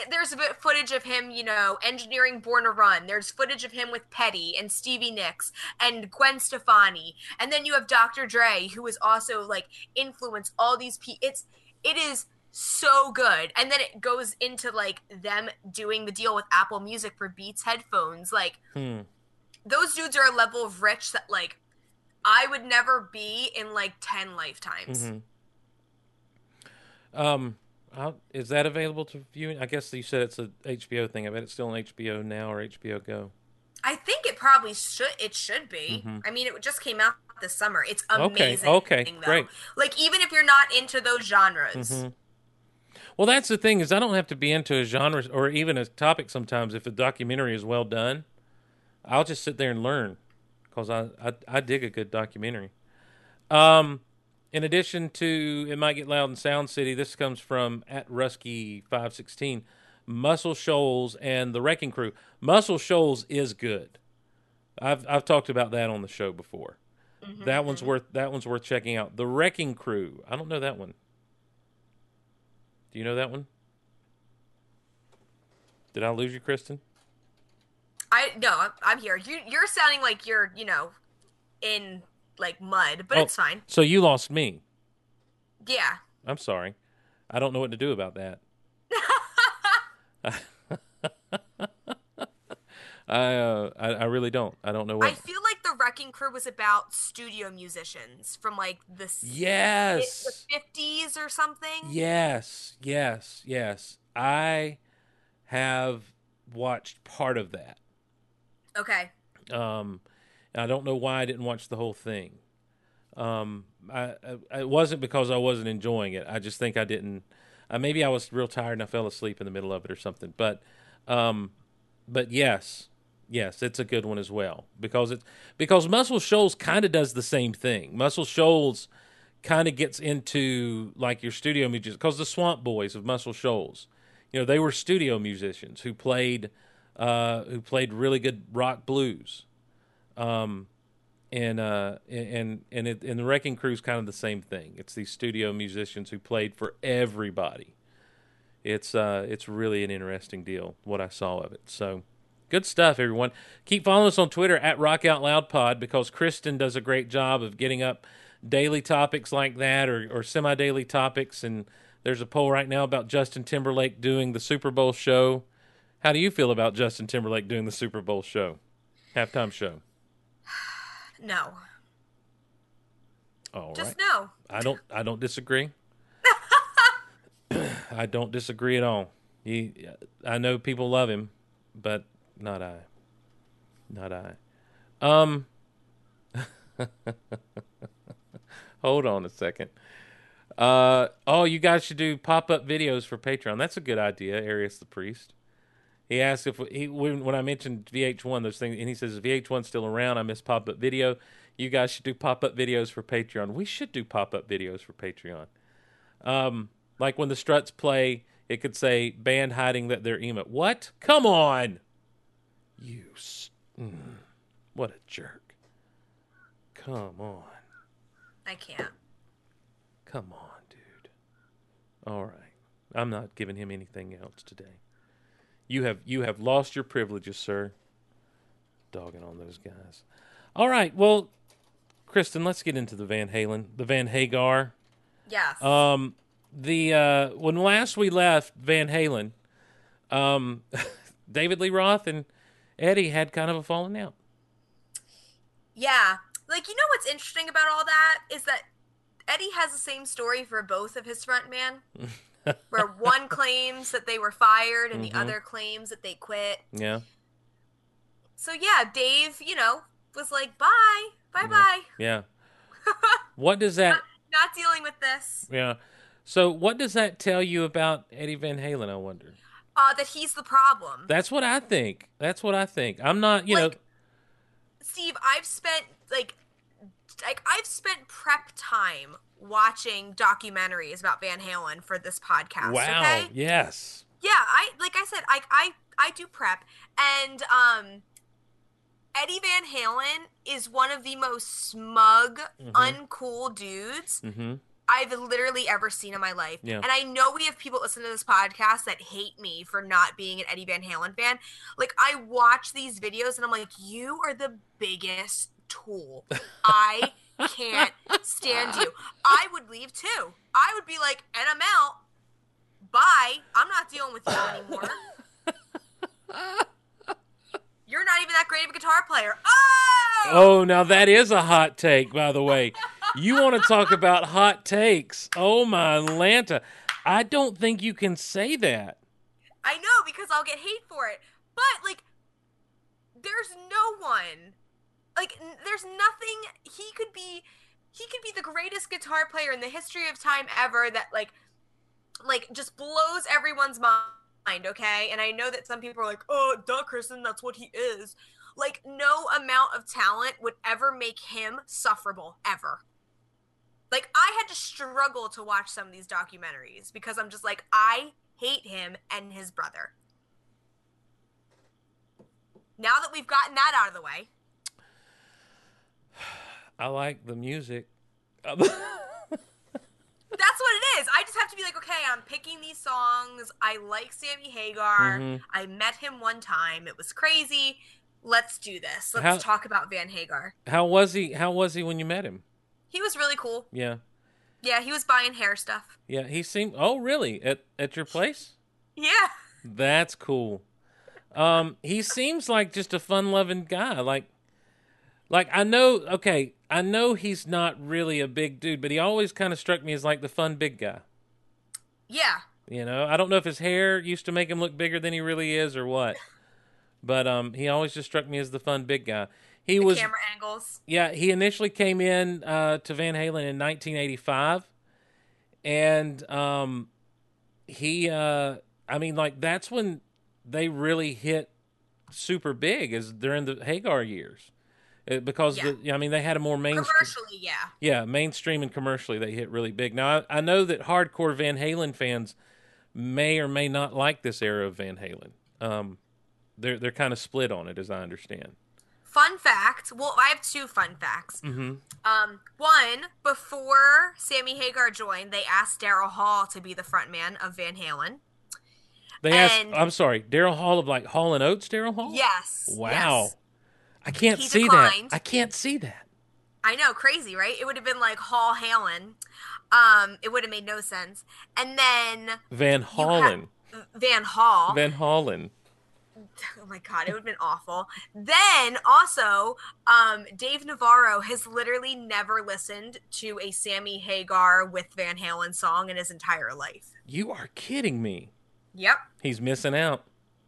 there's a bit footage of him, you know, engineering Born to Run. There's footage of him with Petty and Stevie Nicks and Gwen Stefani, and then you have Dr. Dre, who has also like influenced all these people. It's it is so good, and then it goes into like them doing the deal with Apple Music for Beats headphones. Like Hmm. those dudes are a level of rich that like I would never be in like ten lifetimes. Mhm. Um, is that available to viewing? I guess you said it's a HBO thing. I bet it's still on HBO now or HBO Go. I think it probably should. It should be. I mean, it just came out this summer. It's Mm-hmm. Okay, amazing. okay, though. great. Like even if you're not into those genres, Mhm. Well, that's the thing is I don't have to be into a genre or even a topic sometimes. If a documentary is well done, I'll just sit there and learn because I, I I dig a good documentary. Um, in addition to it might get loud in Sound City. This comes from at Rusky five sixteen. Muscle Shoals and the Wrecking Crew. Muscle Shoals is good. I've I've talked about that on the show before. That one's worth that one's worth checking out. The Wrecking Crew. I don't know that one. Do you know that one? Did I lose you, Kristin? I no, I'm, here. You you're sounding like you're you know in like mud, but Oh. it's fine. So you lost me. Yeah. I'm sorry. I don't know what to do about that. I, uh, I I really don't. I don't know what. I feel like Wrecking Crew was about studio musicians from like the yes. 50s or something. Yes. Yes. Yes. I have watched part of that. Okay. Um, I don't know why I didn't watch the whole thing. Um, I, I it wasn't because I wasn't enjoying it. I just think I didn't. Uh, maybe I was real tired and I fell asleep in the middle of it or something. But, um, but yes, yes, it's a good one as well because it's because Muscle Shoals kind of does the same thing. Muscle Shoals kind of gets into like your studio musicians because the Swamp Boys of Muscle Shoals, you know, they were studio musicians who played uh, who played really good rock blues. Um, and uh, and and it, and the Wrecking Crew is kind of the same thing. It's these studio musicians who played for everybody. It's uh, it's really an interesting deal what I saw of it. So good stuff, everyone. Keep following us on Twitter at Rock Out Loud Pod because Kristin does a great job of getting up daily topics like that or, or semi daily topics. And there's a poll right now about Justin Timberlake doing the Super Bowl show. How do you feel about Justin Timberlake doing the Super Bowl show, halftime show? No. All right. Just no. I don't I don't disagree. I don't disagree at all. He I know people love him, but not I. Not I. Um Hold on a second. Uh oh, you guys should do pop-up videos for Patreon. That's a good idea, Arius the priest. He asked if he when, when I mentioned VH1 those things, and he says VH1's still around. I miss pop-up video. You guys should do pop-up videos for Patreon. We should do pop-up videos for Patreon. Um, like when the Struts play, it could say band hiding that they're emo. What? Come on, you. Mm, what a jerk. Come on, I can't. come on, dude. All right, I'm not giving him anything else today. You have you have lost your privileges, sir. Dogging on those guys. All right, well, Kristin, let's get into the Van Halen, the Van Hagar. Yes. Um, the uh, when last we left Van Halen, um, David Lee Roth and Eddie had kind of a falling out. Yeah. Like, you know what's interesting about all that is that Eddie has the same story for both of his frontman, where one claims that they were fired and Mhm. the other claims that they quit. Yeah, So, yeah, Dave, you know, was like, bye, bye bye. yeah. what does that? Not dealing with this. Yeah. So what does that tell you about Eddie Van Halen? I wonder. Uh, that he's the problem. That's what I think. That's what I think. I'm not. You know. Steve, I've spent, like, like, I've spent prep time watching documentaries about Van Halen for this podcast. Wow. Okay? Yes. yeah i like i said i i i do prep and um eddie van halen is one of the most smug uncool dudes Mm-hmm. I've literally ever seen in my life. Yeah. And I know we have people listen to this podcast that hate me for not being an Eddie Van Halen fan. Like I watch these videos and I'm like, you are the biggest tool. I can't stand you. I would leave too. I would be like, and I'm out. Bye. I'm not dealing with you anymore. You're not even that great of a guitar player. Oh! Oh, now that is a hot take, by the way. You want to talk about hot takes? Oh my Lanta. I don't think you can say that. I know because I'll get hate for it. But like there's no one like n- there's nothing he could be he could be the greatest guitar player in the history of time ever that like like just blows everyone's mind, okay? And I know that some people are like, "Oh, duh, Kristin, that's what he is." Like no amount of talent would ever make him sufferable ever. Like I had to struggle to watch some of these documentaries because I'm just like I hate him and his brother. Now that we've gotten that out of the way, I like the music. that's what it is. I just have to be like, okay, I'm picking these songs. I like Sammy Hagar. Mhm. I met him one time. It was crazy. Let's do this. Let's How- talk about Van Hagar. how was he? How was he when you met him? He was really cool. Yeah, Yeah, he was buying hair stuff. yeah. He seemed. Oh, really? At at your place? Yeah. That's cool. Um, he seems like just a fun-loving guy. Like, like I know. Okay, I know he's not really a big dude, but he always kind of struck me as like the fun big guy. Yeah. You know, I don't know if his hair used to make him look bigger than he really is or what. But um, he always just struck me as the fun big guy. He The was camera angles. yeah. He initially came in uh, to Van Halen in 1985, and um, he uh, I mean like that's when they really hit super big is during the Hagar years. Uh, because Yeah. the, I mean they had a more mainstream Commercially, yeah. yeah, mainstream and commercially they hit really big. Now I, I know that hardcore Van Halen fans may or may not like this era of Van Halen. Um, they're they're kind of split on it, as I understand. Fun fact. Well, I have two fun facts. Mm-hmm. Um, one, before Sammy Hagar joined, they asked Daryl Hall to be the front man of Van Halen. They asked. I'm sorry, Daryl Hall of like Hall and Oates. Daryl Hall. Yes. Wow. yes. I can't He see declined. that. I can't see that. I know, crazy, right? It would have been like Hall Halen. Um, it would have made no sense. And then Van Halen. ha- Van Hall. Van Hollen. oh my god, it would have been awful. Then also, um, Dave Navarro has literally never listened to a Sammy Hagar with Van Halen song in his entire life. You are kidding me. Yep. He's missing out.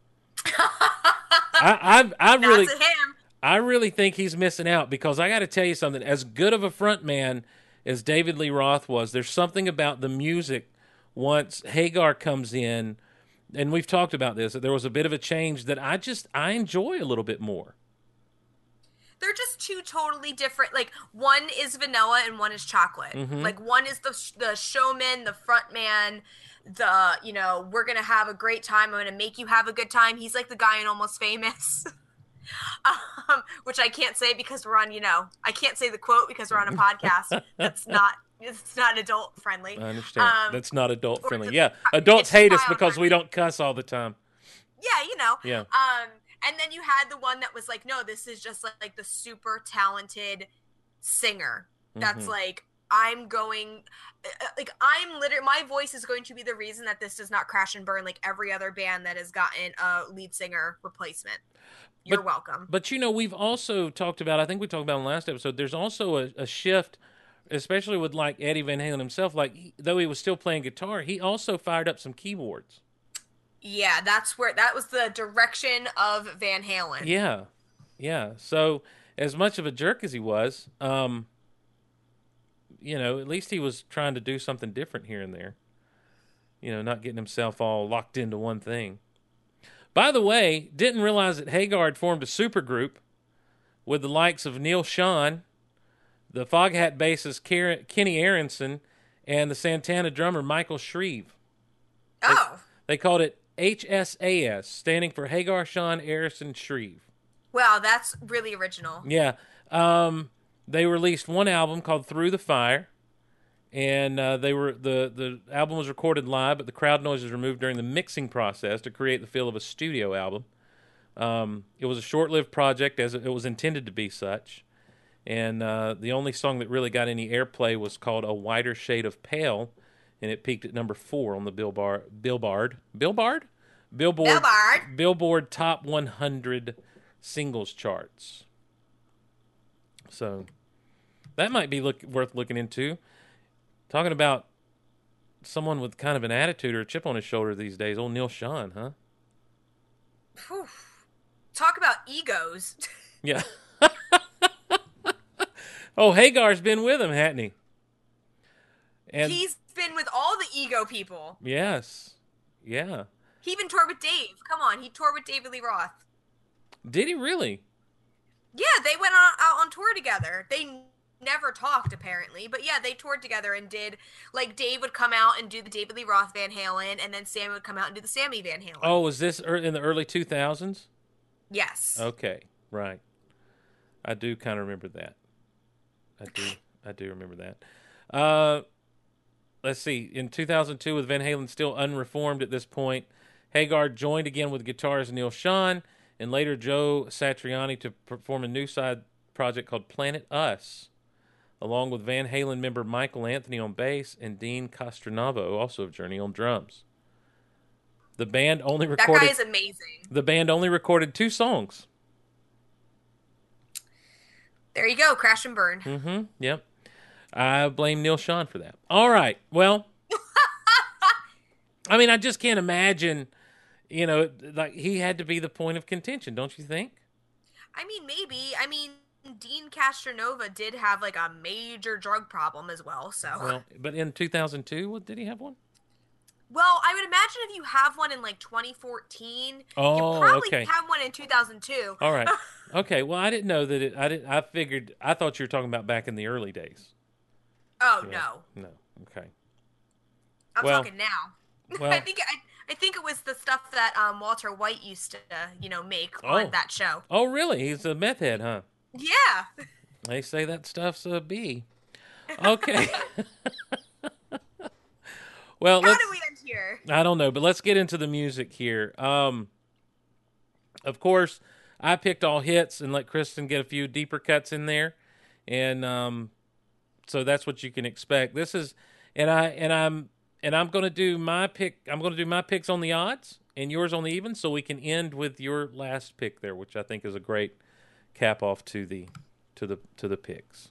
I I, I really. I really think he's missing out because I got to tell you something. As good of a front man as David Lee Roth was, there's something about the music once Hagar comes in, and we've talked about this. That there was a bit of a change that I just I enjoy a little bit more. they're just two totally different like one is vanilla and one is chocolate Mhm. like one is the the showman the front man the you know we're gonna have a great time i'm gonna make you have a good time he's like the guy in almost famous um, which i can't say because we're on you know i can't say the quote because we're on a podcast that's not it's not adult friendly I understand. Um, That's not adult friendly. Yeah, adults hate us because we don't cuss all the time. yeah you know Yeah. um and then you had the one that was like no this is just like, like the super talented singer that's Mhm. like i'm going uh, uh, like i'm literally my voice is going to be the reason that this does not crash and burn like every other band that has gotten a lead singer replacement you're But- welcome But you know, we've also talked about. I think we talked about in the last episode. There's also a, a shift, especially with like Eddie Van Halen himself. Like, he- though he was still playing guitar, he also fired up some keyboards. yeah that's where that was the direction of van halen Yeah, yeah. So as much of a jerk as he was, um, you know, at least he was trying to do something different here and there. You know, not getting himself all locked into one thing. By the way, didn't realize that Hagar had formed a supergroup with the likes of Neal Schon, the Foghat bassist Ker- Kenny Aaronson, and the Santana drummer Michael Shrieve. oh They called it HSAS, standing for Hagar, Schon, Aaronson, Shrieve. wow that's really original Yeah. Um, they released one album called Through the Fire, and uh, they were the the album was recorded live, but the crowd noise was removed during the mixing process to create the feel of a studio album. Um, it was a short-lived project, as it was intended to be such, and uh, the only song that really got any airplay was called "A Whiter Shade of Pale," and it peaked at number four on the Billboard Billboard Billboard Billboard Billboard. Billboard Top 100 singles charts. So that might be look, worth looking into. Talking about someone with kind of an attitude or a chip on his shoulder these days, old Neal Schon, huh? Whew. Talk about egos. Yeah. Oh, Hagar's been with him, hasn't he? And He's been with all the ego people. yes, yeah. He even toured with Dave. Come on, he toured with David Lee Roth. Did he really? Yeah, they went on, out on tour together. They never talked apparently, but yeah, they toured together and did like Dave would come out and do the David Lee Roth Van Halen, and then Sammy would come out and do the Sammy Van Halen. Oh, was this in the early 2000s? yes. Okay, right. I do kind of remember that. I do. I do remember that. Uh, let's see. In 2002, with Van Halen still unreformed at this point, Hagar joined again with guitarist Neal Schon and later Joe Satriani to perform a new side project called Planet Us, along with Van Halen member Michael Anthony on bass and Deen Castronovo, also of Journey, on drums. The band only recorded. that guy is amazing. the band only recorded two songs. There you go, crash and burn. Mm-hmm. Yep. I blame Neal Schon for that. All right. Well, I mean, I just can't imagine. You know, like he had to be the point of contention, don't you think? I mean, maybe. I mean, Deen Castronovo did have like a major drug problem as well. So, well, but in 2002, what did he have one? Well, I would imagine if you have one in like 2014, Oh, you probably okay. have one in 2002. All right. Okay. Well, I didn't know that it. I didn't. I figured. I thought you were talking about back in the early days. Oh Yeah. no, No. Okay. I'm Well- talking now. Well- I think I, I think it was the stuff that um, Walter White used to, uh, you know, make Oh. on that show. Oh, really? He's a meth head, huh? Yeah. They say that stuff's a B. Okay. well, How do we end here? I don't know, but let's get into the music here. Um, of course, I picked all hits and let Kristin get a few deeper cuts in there, and um, so that's what you can expect. This is, and I and I'm and I'm going to do my pick. I'm going to do my picks on the odds and yours on the even, so we can end with your last pick there, which I think is a great cap off to the to the to the picks.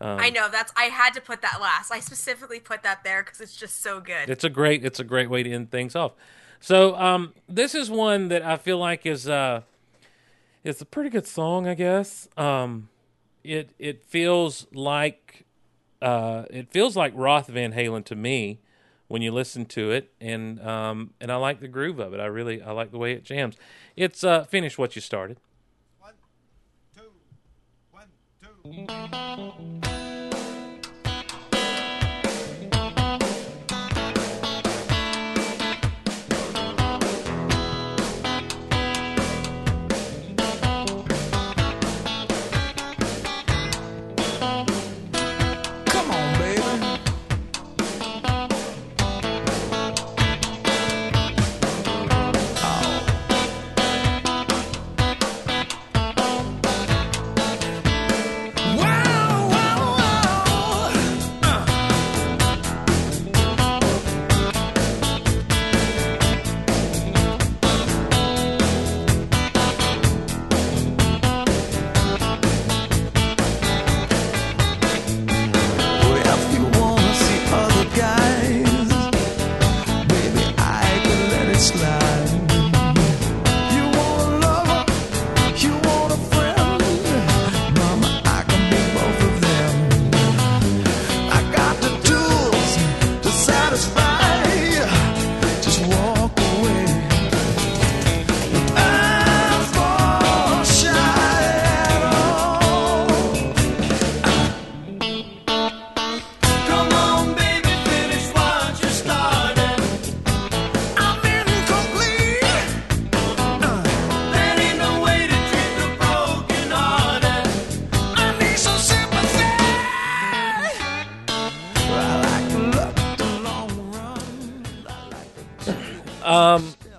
Um, I know that's. I had to put that last. I specifically put that there because it's just so good. It's a great it's a great way to end things off. So um, this is one that I feel like is uh, it's a pretty good song, I guess. Um, it it feels like uh, it feels like Roth Van Halen to me when you listen to it, and um, and I like the groove of it. I really I like the way it jams. It's uh, finish what you started. One, two, one, two.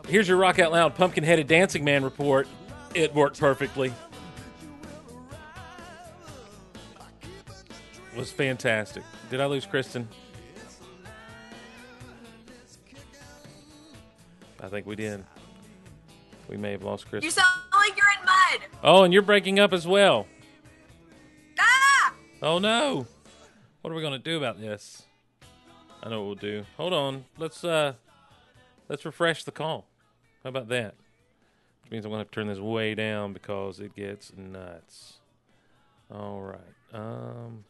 Here's your Rock Out Loud Pumpkin Headed Dancing Man report. It worked perfectly. It Was fantastic. Did I lose Kristin? I think we did. We may have lost Kristin. You sound like you're in mud. Oh, and you're breaking up as well. Ah! Oh no. What are we gonna do about this? I know what we'll do. Hold on. Let's uh let's refresh the call. How about that? Which means I'm gonna have to turn this way down because it gets nuts. All right. Um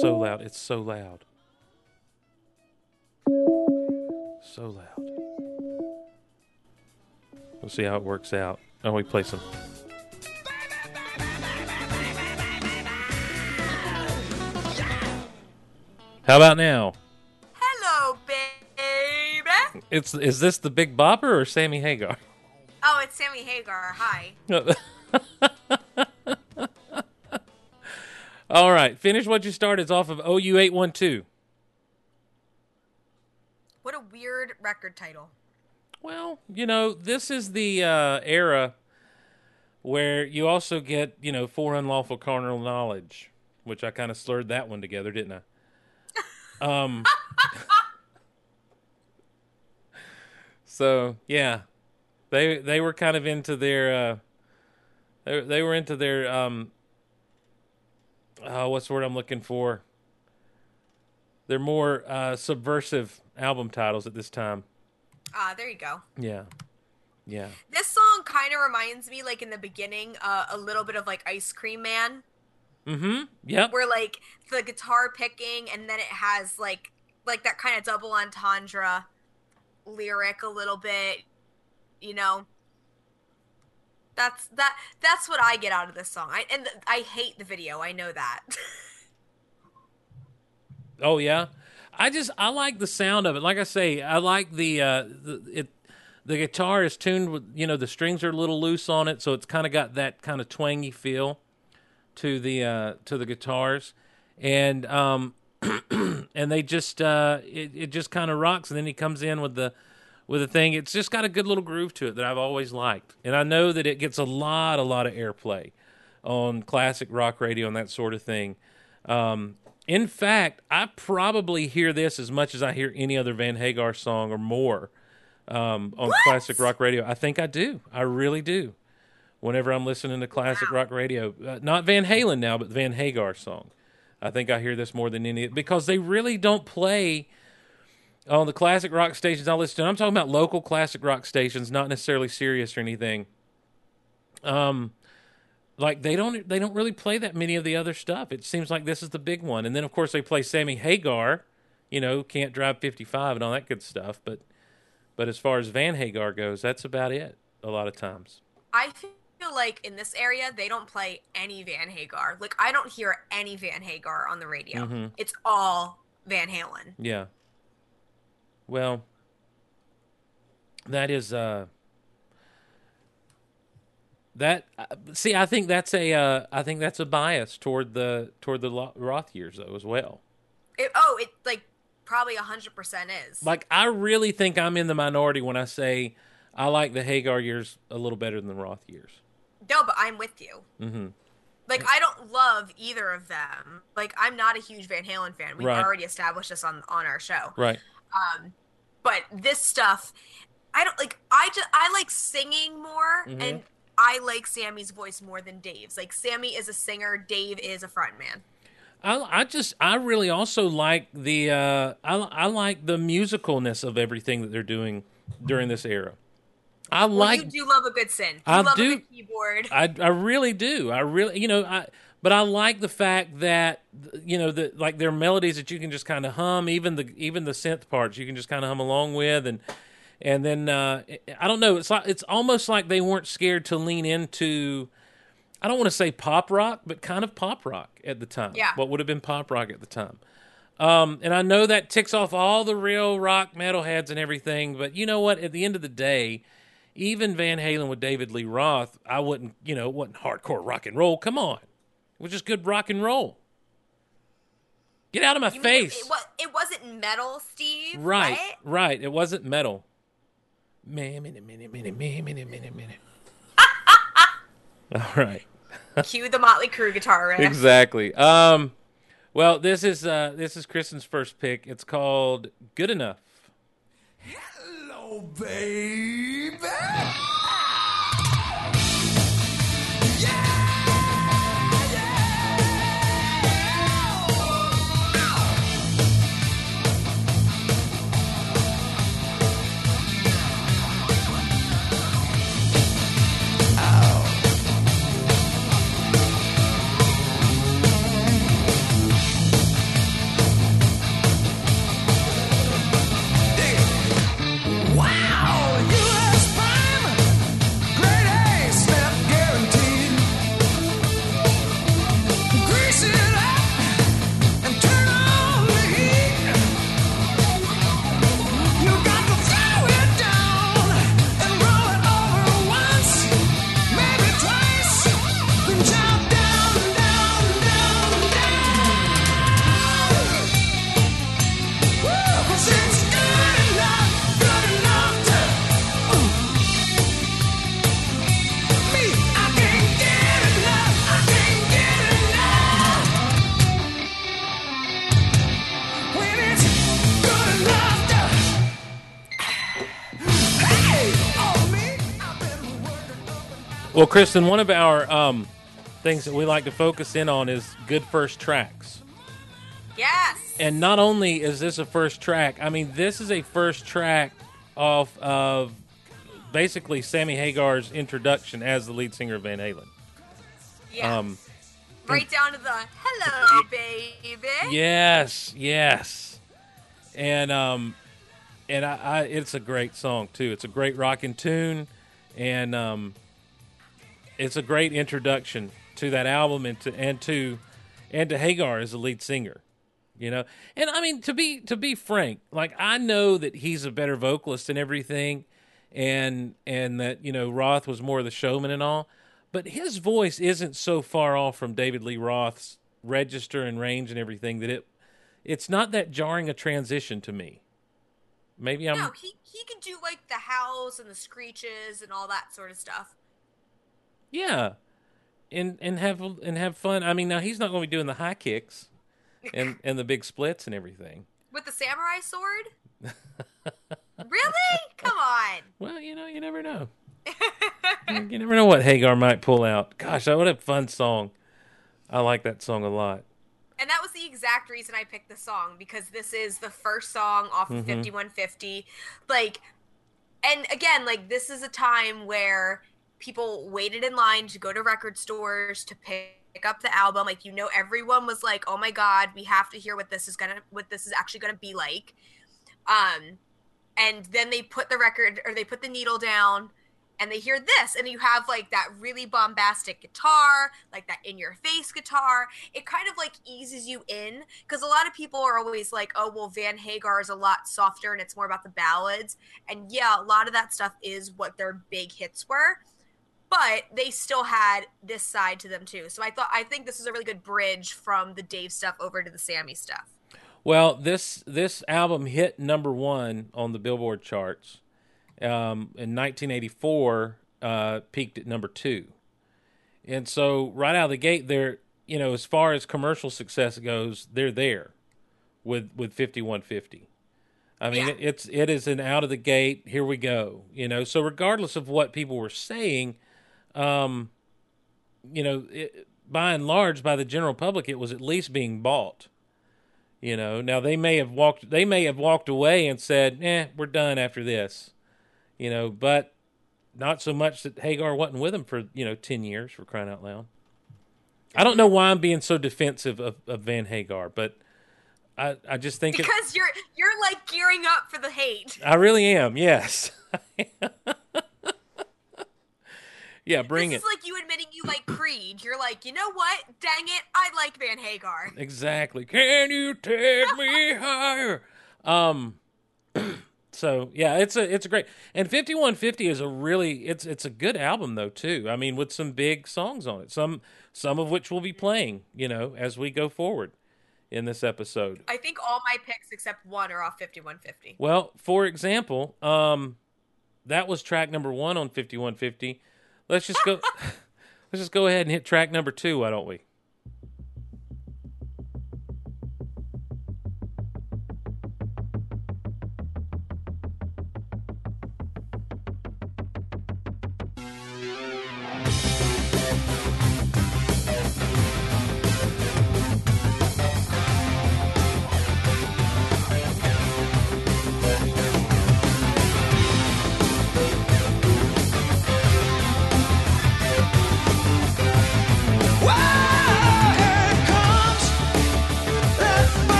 So loud. It's so loud. So loud. We'll see how it works out. Oh, we play some. How about now? It's is this the Big Bopper or Sammy Hagar? Oh, it's Sammy Hagar. Hi. All right, finish what you started. It's off of OU eight one two. What a weird record title. Well, you know, this is the uh, era where you also get, you know, for unlawful carnal knowledge, which I kind of slurred that one together, didn't I? Um. so yeah, they they were kind of into their uh, they they were into their um. Uh, what's the word I'm looking for? They're more uh, subversive album titles at this time. Ah, there you go. Yeah. Yeah. This song kind of reminds me, like in the beginning, uh, a little bit of like Ice Cream Man, Mm-hmm. Yep. where like the guitar picking, and then it has like like that kind of double entendre lyric a little bit. You know, that's that. That's what I get out of this song. I and th- I hate the video. I know that. Oh yeah. I just I like the sound of it. Like I say, I like the uh the it the guitar is tuned with you know the strings are a little loose on it, so it's kind of got that kind of twangy feel to the uh to the guitars. And um and they just uh it, it just kind of rocks and then he comes in with the with the thing. It's just got a good little groove to it that I've always liked. And I know that it gets a lot a lot of airplay on classic rock radio and that sort of thing. Um, in fact, I probably hear this as much as I hear any other Van Hagar song or more um, on classic rock radio. I think I do. I really do. Whenever I'm listening to classic rock radio, uh, not Van Halen now, but Van Hagar song, I think I hear this more than any because they really don't play on the classic rock stations I listen to. I'm talking about local classic rock stations, not necessarily Sirius or anything. Um, like they don't they don't really play that many of the other stuff. It seems like this is the big one, and then of course they play Sammy Hagar, you know, can't drive 55 and all that good stuff. But but as far as Van Hagar goes, that's about it. A lot of times. I feel like in this area they don't play any Van Hagar. Like I don't hear any Van Hagar on the radio. Mm-hmm. It's all Van Halen. Yeah. Well, that is uh that uh, see I think that's a uh I think that's a bias toward the toward the Roth years though as well. It, oh, it like probably hundred percent is. Like I really think I'm in the minority when I say I like the Hagar years a little better than the Roth years. No, but I'm with you. Mm-hmm. Like I don't love either of them. Like I'm not a huge Van Halen fan. We've Right. already established this on on our show. Right. Um, but this stuff, I don't like. I just I like singing more, Mm-hmm. and I like Sammy's voice more than Dave's. Like Sammy is a singer, Dave is a frontman. I, I just I really also like the uh, I I like the musicalness of everything that they're doing during this era. I Well, like you do love a good synth. You I love do. a good keyboard. I I really do. I really you know I but I like the fact that you know that like there are melodies that you can just kind of hum even the even the synth parts you can just kind of hum along with and and then uh, I don't know it's like it's almost like they weren't scared to lean into I don't want to say pop rock but kind of pop rock at the time. Yeah. What would have been pop rock at the time. Um, and I know that ticks off all the real rock metalheads and everything, but you know what? At the end of the day, even Van Halen with David Lee Roth, I wouldn't, you know, it wasn't hardcore rock and roll. Come on. It was just good rock and roll. Get out of my You face. It, it, wa- it wasn't metal, Steve. right, right? right. It wasn't metal. Man, minute, minute, minute, minute, minute, minute, minute. All right. Cue the Motley Crue guitar riff. Exactly. Um, well, this is uh, this is Kristin's first pick. It's called "Good Enough." Baby. Well, Kristin, one of our um, things that we like to focus in on is good first tracks. Yes. And not only is this a first track, I mean, this is a first track off of basically Sammy Hagar's introduction as the lead singer of Van Halen. yeah. Um, right down to the hello, baby. yes, yes, and um, and I, I, it's a great song too. It's a great rocking tune, and um, it's a great introduction to that album and to and to and to Hagar as the lead singer. You know, and I mean to be to be frank, like I know that he's a better vocalist and everything, and and that you know Roth was more the showman and all, but his voice isn't so far off from David Lee Roth's register and range and everything that it it's not that jarring a transition to me. Maybe I'm No, he he can do like the howls and the screeches and all that sort of stuff. Yeah, and and have and have fun. I mean, now he's not going to be doing the high kicks and and the big splits and everything. With the samurai sword? really? Come on. Well, you know, you never know. you never know what Hagar might pull out. Gosh, what a fun song. I like that song a lot. And that was the exact reason I picked the song because this is the first song off Mm-hmm. of 5150. Like, and again, like, this is a time where people waited in line to go to record stores to pick up the album. Like, you know, everyone was like, oh my God, we have to hear what this is gonna, what this is actually gonna be like. Um, and then they put the record or they put the needle down and they hear this and you have like that really bombastic guitar like that in your face guitar it kind of like eases you in because a lot of people are always like oh well van hagar is a lot softer and it's more about the ballads and yeah a lot of that stuff is what their big hits were but they still had this side to them too so i thought i think this is a really good bridge from the dave stuff over to the sammy stuff Well, this this album hit number one on the Billboard charts. Um, in 1984, uh, peaked at number two, and so right out of the gate, they're you know as far as commercial success goes, they're there with with 5150. I mean, Yeah. it, it's it is an out of the gate. Here we go. You know, so regardless of what people were saying, um, you know, it, by and large, by the general public, it was at least being bought. You know, now they may have walked they may have walked away and said, "Eh, we're done after this." You know, but not so much that Hagar wasn't with him for, you know, 10 years for crying out loud. I don't know why I'm being so defensive of, of Van Hagar, but I I just think it, because you're you're like gearing up for the hate I really am. Yes. yeah, bring it. this it. is like you admitting you like Creed. You're like, you know what? Dang it, I like Van Hagar. Exactly. Can you take me higher? Um so yeah, it's a it's a great and 5150 is a really it's it's a good album though too. I mean with some big songs on it. Some some of which we'll be playing, you know, as we go forward. in this episode. I think all my picks except one are off 5150. Well, for example, um, that was track number one on 5150. Let's just go. let's just go ahead and hit track number two. Why don't we?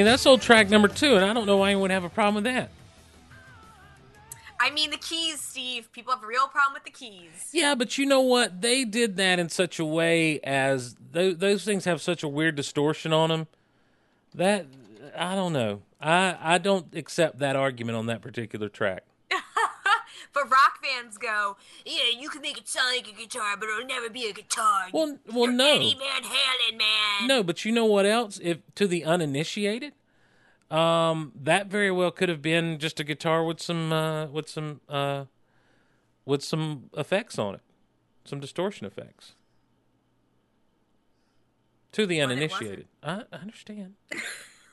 Mean, that's old track number two, and I don't know why anyone would have a problem with that. I mean, the keys, Steve. People have a real problem with the keys. Yeah, but you know what? They did that in such a way as those, those things have such a weird distortion on them. That I don't know. I I don't accept that argument on that particular track. But rock fans go, yeah, you can make it sound like a guitar, but it'll never be a guitar. Well, well, You're no, Eddie Van Halen, man. no. But you know what else? If to the uninitiated, um, that very well could have been just a guitar with some uh, with some uh, with some effects on it, some distortion effects. To the uninitiated, I, I understand.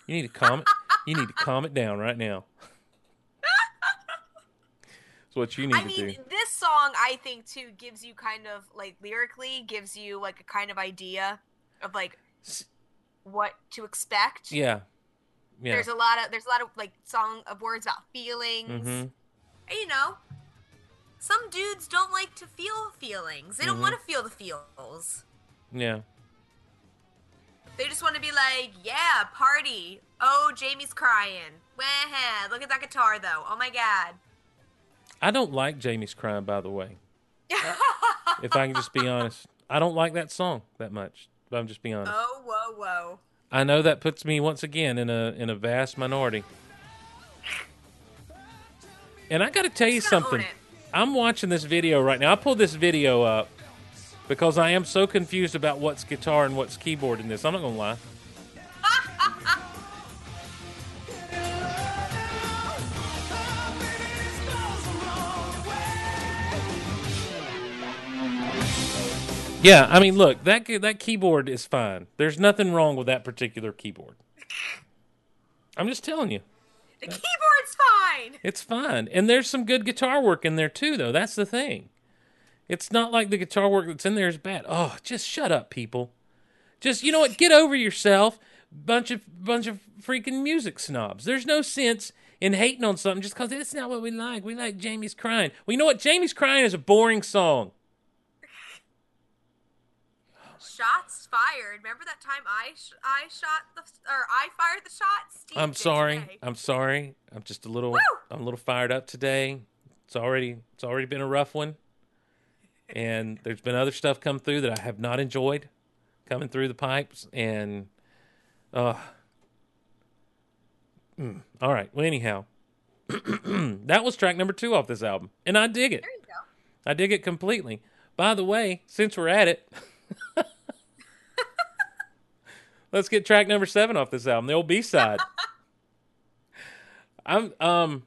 You need to calm it. You need to calm it down right now. What you need I to mean, do. this song, I think, too, gives you kind of, like, lyrically, gives you, like, a kind of idea of, like, what to expect. Yeah, yeah. There's a lot of, there's a lot of, like, song of words about feelings. hmm And, you know, some dudes don't like to feel feelings. They don't Mhm. want to feel the feels. Yeah. They just want to be like, yeah, party. Oh, Jamie's crying. Wah, look at that guitar, though. Oh my god. I don't like Jamie's crying, by the way. if I can just be honest, I don't like that song that much. But I'm just being honest. oh, whoa, whoa. I know that puts me once again in a in a vast minority. And I got to tell you something. I'm watching this video right now. I pulled this video up because I am so confused about what's guitar and what's keyboard in this. I'm not gonna lie. Yeah, I mean, look that that keyboard is fine. There's nothing wrong with that particular keyboard. I'm just telling you, The keyboard's fine. it's fine, and there's some good guitar work in there too. Though that's the thing. It's not like the guitar work that's in there is bad. Oh, just shut up, people. Just you know what? Get over yourself. Bunch of bunch of freaking music snobs. There's no sense in hating on something just because it's not what we like. We like Jamie's crying. Well, you know what? Jamie's crying is a boring song. Shots fired. Remember that time I sh- I shot the or I fired the shot? Steve I'm sorry. today. I'm sorry. I'm just a little. Woo! I'm a little fired up today. It's already. It's already been a rough one, and there's been other stuff come through that I have not enjoyed, coming through the pipes, and, uh. mm, all right. Well, anyhow, that was track number two off this album, and I dig it. There you go. I dig it completely. By the way, since we're at it, let's get track number seven off this album, the old B side. I'm um,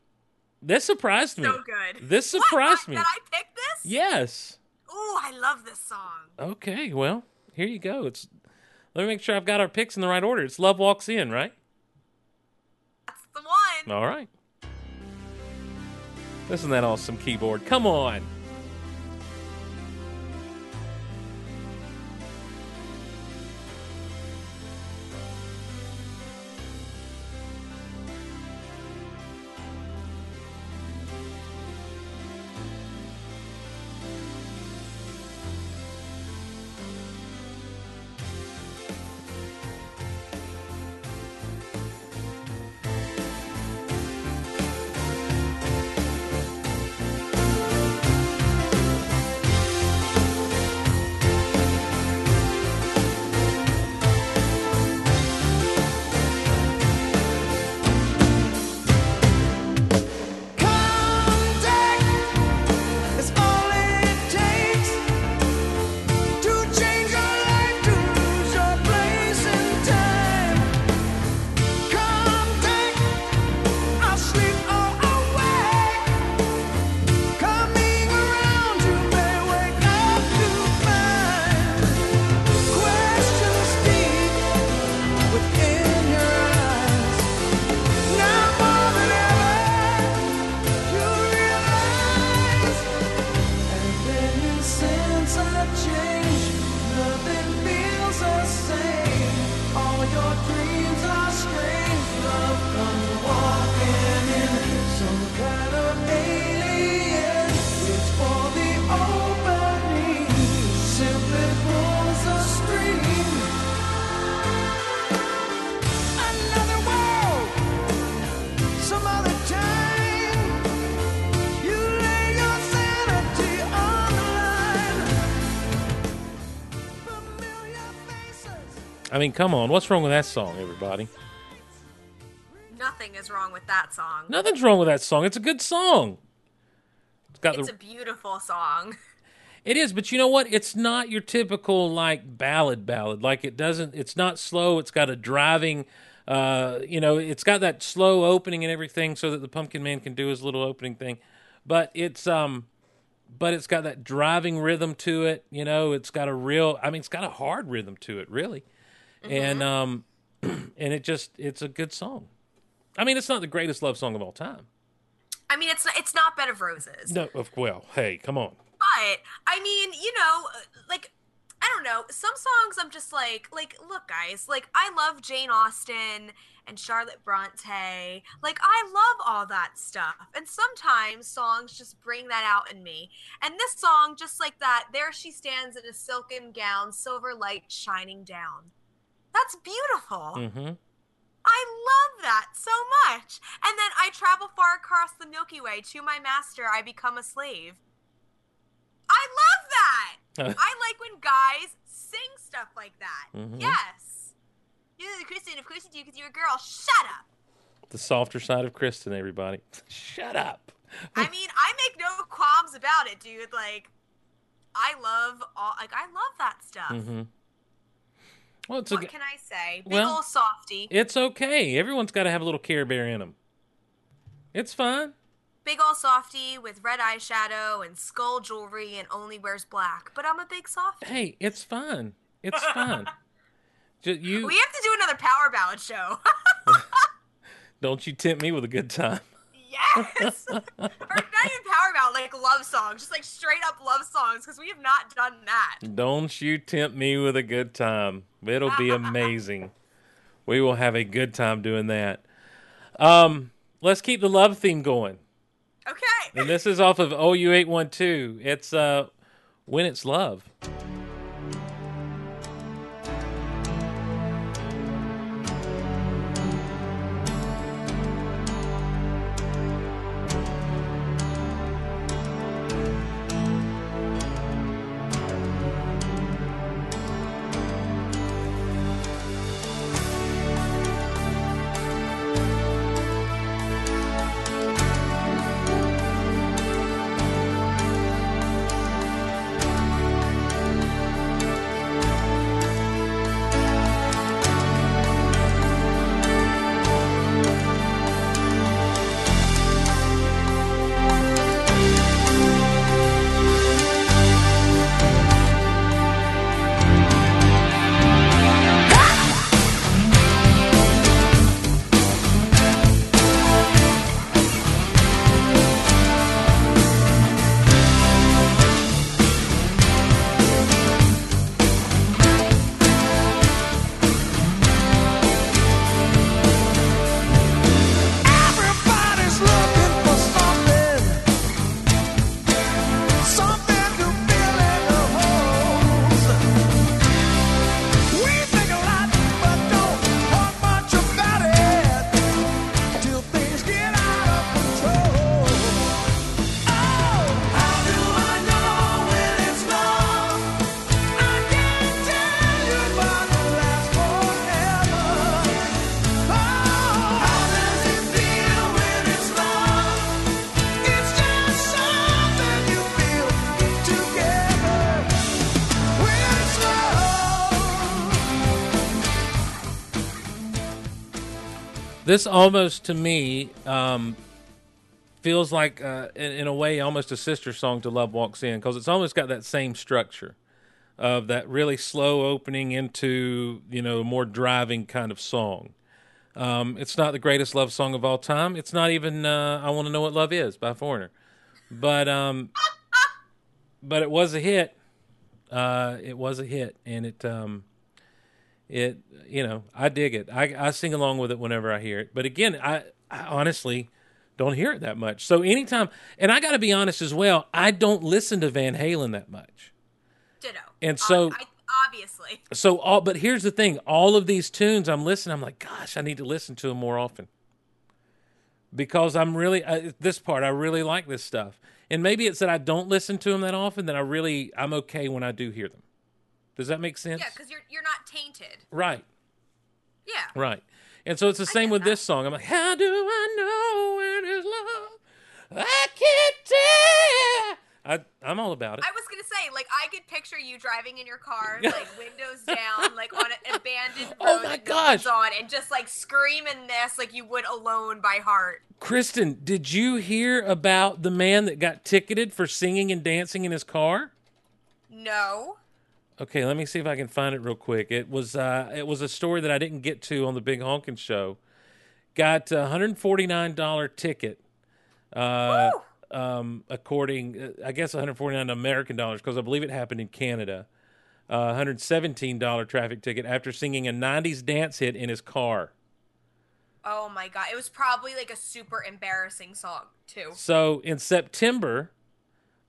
this surprised me. So good. This surprised What? me. That I picked this? Yes. Ooh, I love this song. Okay. Well, here you go. It's. Let me make sure I've got our picks in the right order. It's Love Walks In, right? That's the one. All right. Isn't that awesome keyboard? Come on. Mean, come on. What's wrong with that song, everybody? Nothing is wrong with that song. Nothing's wrong with that song. It's a good song. It's got It's the a beautiful song. It is, but you know what? It's not your typical like ballad ballad. Like it doesn't it's not slow. It's got a driving uh, you know, it's got that slow opening and everything so that the pumpkin man can do his little opening thing. But it's um but it's got that driving rhythm to it, you know, it's got a real I mean it's got a hard rhythm to it, really. And um and it just it's a good song. I mean, it's not the greatest love song of all time. I mean, it's it's not Bed of Roses, No, of well, hey, come on. but I mean, you know, like I don't know. Some songs I'm just like, like, look, guys, like I love Jane Austen and Charlotte Bronte. Like I love all that stuff, and sometimes songs just bring that out in me. And this song, just like that, there she stands in a silken gown, silver light shining down. That's beautiful. Mm-hmm. I love that so much. And then I travel far across the Milky Way to my master, I become a slave. I love that. I like when guys sing stuff like that. Mm-hmm. Yes. You, Kristin, of course you do because you're a girl. Shut up. The softer side of Kristin, everybody. Shut up. I mean, I make no qualms about it, dude. Like, I love all. Like, I love that stuff. hmm Well, it's a, What can I say? Big Well, ol' softy. it's okay. Everyone's got to have a little Care Bear in them. It's fine. Big ol' softy with red eyeshadow and skull jewelry and only wears black. But I'm a big softy. Hey, it's fine. It's fine. Just you We have to do another power ballad show. don't you tempt me with a good time. Yes. or not even power ballad, like love songs, just like straight up love songs, because we have not done that. Don't you tempt me with a good time. It'll be amazing. we will have a good time doing that. Um, let's keep the love theme going. Okay. And this is off of OU812. It's uh when it's love. This almost to me um, feels like, uh, in, in a way, almost a sister song to Love Walks In because it's almost got that same structure of that really slow opening into you know more driving kind of song. Um, it's not the greatest love song of all time. It's not even uh, "I Want to Know What Love Is" by Foreigner, but um, but it was a hit. Uh, it was a hit, and it um, it you know I dig it. I, I sing along with it whenever I hear it. But again, I, I honestly don't hear it that much. So anytime, and I got to be honest as well, I don't listen to Van Halen that much. Ditto. And so- I, obviously, So all, but here's the thing: all of these tunes I'm listening, I'm like, gosh, I need to listen to them more often because I'm really uh, this part. I really like this stuff, and maybe it's that I don't listen to them that often. That I really I'm okay when I do hear them. Does that make sense? yeah, because you're you're not tainted. right, Yeah. right. And so it's the same with that. this song. I'm like, how do I know when love? I can't tell. I, I'm all about it. I was gonna say, like, I could picture you driving in your car, like windows down, like on an abandoned oh road Oh my gosh. on, and just like screaming this like you would alone by heart. Kristin, did you hear about the man that got ticketed for singing and dancing in his car? No. Okay, let me see if I can find it real quick. It was uh, it was a story that I didn't get to on the Big Honkin' Show. Got a hundred forty nine dollar ticket. Uh, um, according, uh, I guess one hundred forty nine American dollars because I believe it happened in Canada. Uh, one hundred seventeen dollar traffic ticket after singing a '90s dance hit in his car. Oh my god, it was probably like a super embarrassing song too. So in September,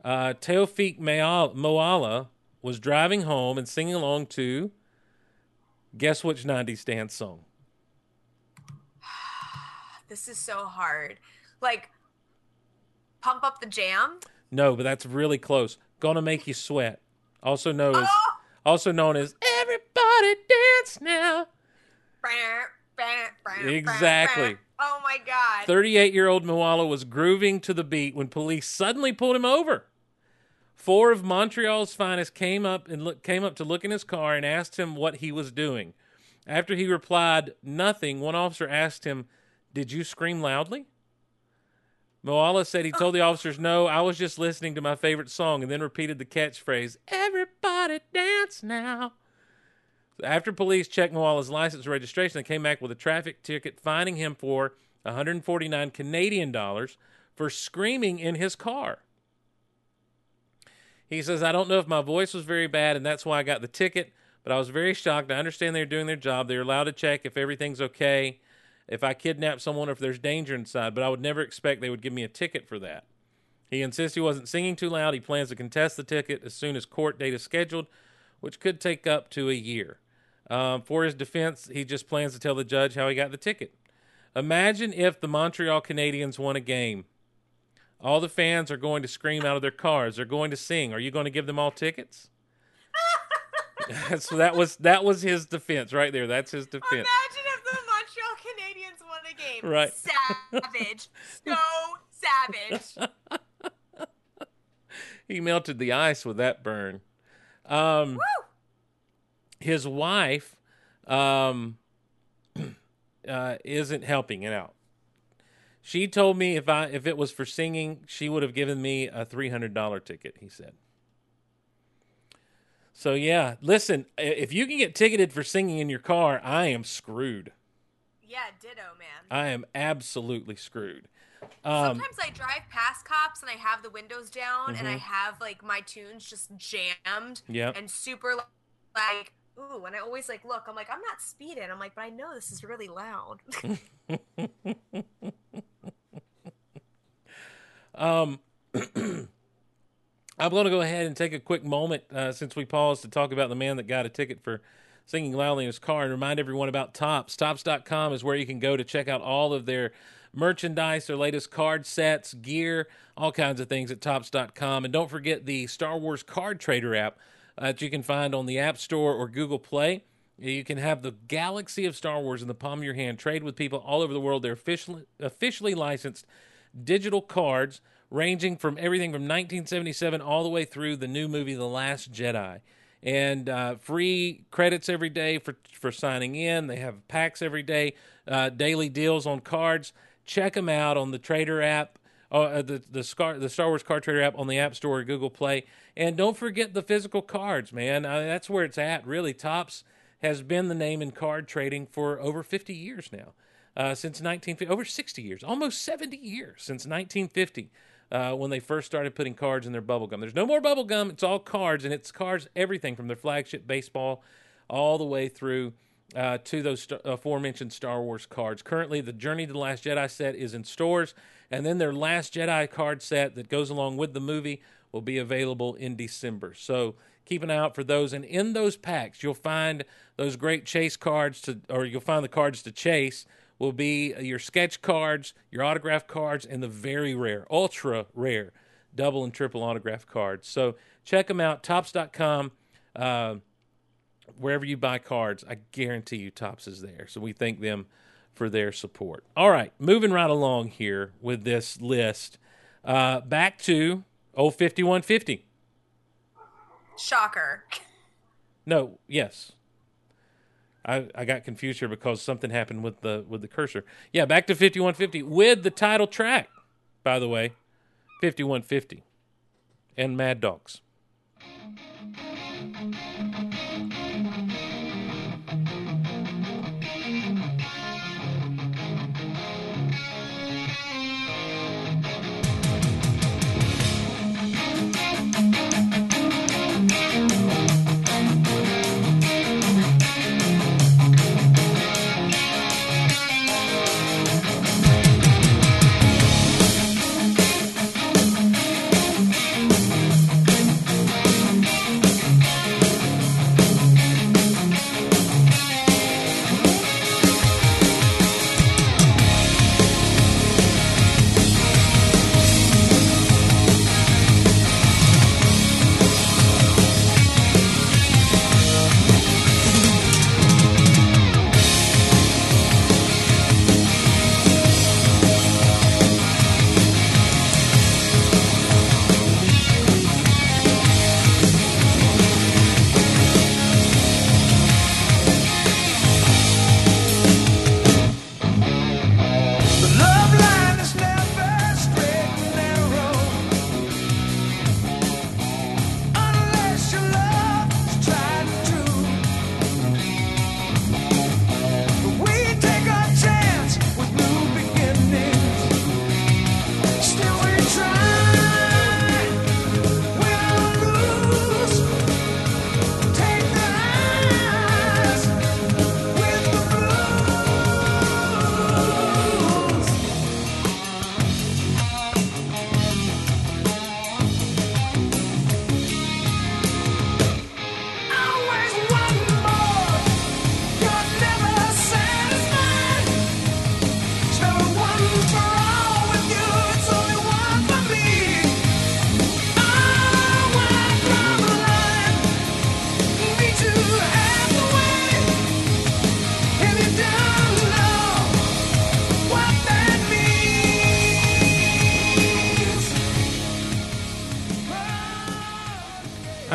uh, Taoufik Moalla was driving home and singing along to guess which 90s dance song? This is so hard. Like, pump up the jam. No, but that's really close. Gonna make you sweat. Also known as Oh! also known as Everybody Dance Now. Exactly. Oh my god. 38 year old Moalla was grooving to the beat when police suddenly pulled him over. Four of Montreal's finest came up and look, came up to look in his car and asked him what he was doing. After he replied nothing, one officer asked him, "Did you scream loudly?" Moalla said he told the officers, "No, I was just listening to my favorite song," and then repeated the catchphrase, "Everybody dance now." After police checked Moalla's license and registration, they came back with a traffic ticket fining him for 149 Canadian dollars for screaming in his car. He says, I don't know if my voice was very bad and that's why I got the ticket, but I was very shocked. I understand they're doing their job. They're allowed to check if everything's okay, if I kidnap someone, or if there's danger inside, but I would never expect they would give me a ticket for that. He insists he wasn't singing too loud. He plans to contest the ticket as soon as court date is scheduled, which could take up to a year. Um, for his defense, he just plans to tell the judge how he got the ticket. Imagine if the Montreal Canadiens won a game. All the fans are going to scream out of their cars. They're going to sing. Are you going to give them all tickets? so that was that was his defense right there. That's his defense. Imagine if the Montreal Canadiens won a game. Right. Savage. so savage. he melted the ice with that burn. Um, his wife um, uh, isn't helping it out. She told me if I if it was for singing, she would have given me a three hundred dollar ticket. He said. So yeah, listen, if you can get ticketed for singing in your car, I am screwed. Yeah, ditto, man. I am absolutely screwed. Um, Sometimes I drive past cops and I have the windows down and I Mhm. have like my tunes just jammed Yep. and super like ooh and I always like look I'm like I'm not speeding I'm like but I know this is really loud. Um, I'm going to go ahead and take a quick moment uh, since we paused to talk about the man that got a ticket for singing loudly in his car and remind everyone about Topps. Topps.com is where you can go to check out all of their merchandise, their latest card sets, gear, all kinds of things at Topps.com. And don't forget the Star Wars Card Trader app uh, that you can find on the App Store or Google Play. You can have the galaxy of Star Wars in the palm of your hand. Trade with people all over the world. They're officially officially licensed digital cards ranging from everything from 1977 all the way through the new movie The Last Jedi. and uh, free credits every day for for signing in. They have packs every day, uh, daily deals on cards. Check them out on the Trader app, uh, the the Scar the Star Wars Card Trader app on the App Store or Google Play. And don't forget the physical cards, man. Uh, that's where it's at. Really, Topps has been the name in card trading for over 50 years now. Uh, since 1950, over 60 years, almost 70 years since 1950, uh, when they first started putting cards in their bubble gum. There's no more bubble gum; it's all cards, and it's cards everything from their flagship baseball all the way through uh, to those st- aforementioned Star Wars cards. Currently, the Journey to the Last Jedi set is in stores, and then their Last Jedi card set that goes along with the movie will be available in December. So keep an eye out for those. And in those packs, you'll find those great chase cards to, or you'll find the cards to chase. Will be your sketch cards, your autograph cards, and the very rare, ultra rare, double and triple autograph cards. So check them out, topps.com. Uh, wherever you buy cards, I guarantee you Topps is there. So we thank them for their support. All right, moving right along here with this list. Uh, back to old 5150. Shocker. No, yes. I, I got confused here because something happened with the with the cursor. Yeah, back to 5150 with the title track, by the way. 5150 and Mad Dogs.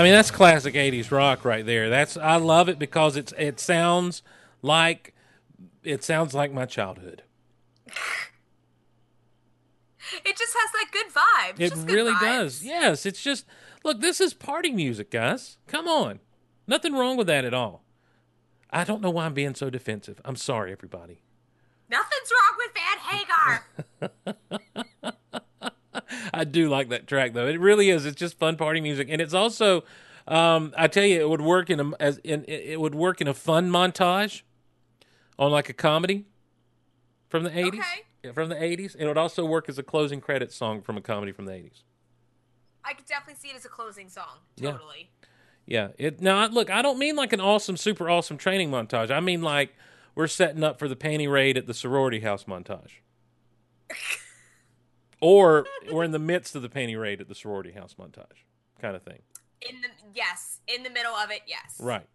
Mean, that's classic '80s rock right there. That's I love it because it's it sounds like it sounds like my childhood. It just has that good vibe. It just good really vibes. does. Yes, it's just look. This is party music, guys. Come on, nothing wrong with that at all. I don't know why I'm being so defensive. I'm sorry, everybody. Nothing's wrong with Van Hagar. I do like that track though. It really is. It's just fun party music, and it's also, um, I tell you, it would work in a as in it would work in a fun montage, on like a comedy, from the eighties. Okay. Yeah, from the eighties. It would also work as a closing credits song from a comedy from the eighties. I could definitely see it as a closing song. Totally. Yeah. It now look, I don't mean like an awesome, super awesome training montage. I mean like we're setting up for the panty raid at the sorority house montage. or we're in the midst of the panty raid at the sorority house montage, kind of thing. In the yes, in the middle of it, yes. Right.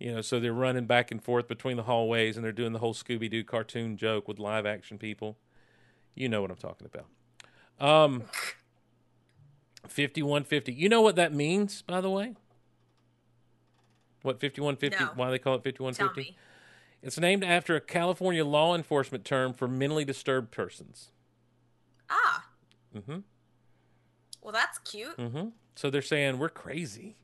You know, so they're running back and forth between the hallways and they're doing the whole Scooby Doo cartoon joke with live action people. You know what I'm talking about. Um 5150. You know what that means, by the way? What 5150? No. Why they call it 5150? It's named after a California law enforcement term for mentally disturbed persons. Ah. Mhm. Well, that's cute. hmm So they're saying we're crazy.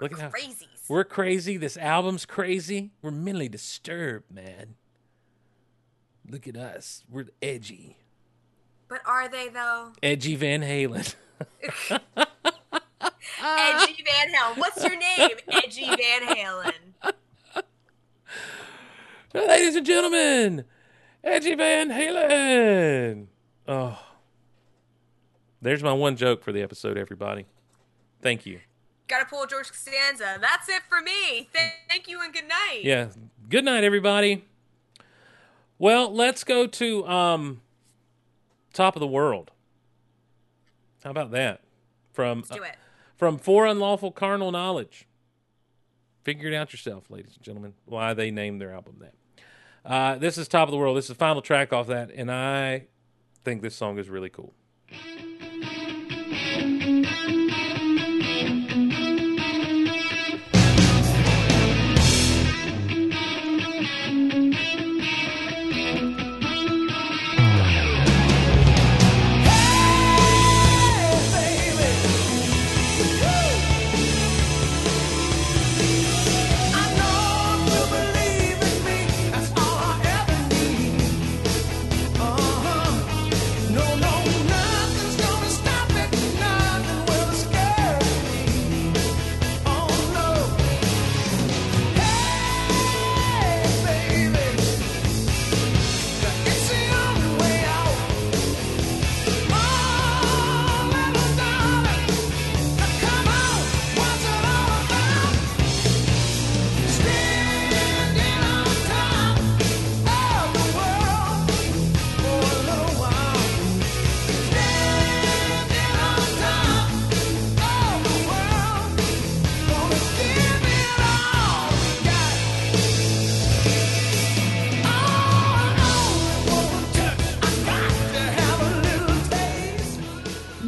Look at how Crazies. we're crazy. This album's crazy. We're mentally disturbed, man. Look at us. We're edgy. But are they though? Edgy Van Halen. Edgy Van Halen. What's your name? Edgy Van Halen. Ladies and gentlemen, Edgy Van Halen. Oh. There's my one joke for the episode, everybody. Thank you. Gotta pull George Costanza. That's it for me. Th- thank you and good night. Yeah. Good night, everybody. Well, let's go to um, Top of the World. How about that? From Let's do it. from For Unlawful Carnal Knowledge. Figure it out yourself, ladies and gentlemen, why they named their album that. Uh, this is Top of the World. This is the final track off that, and I think this song is really cool.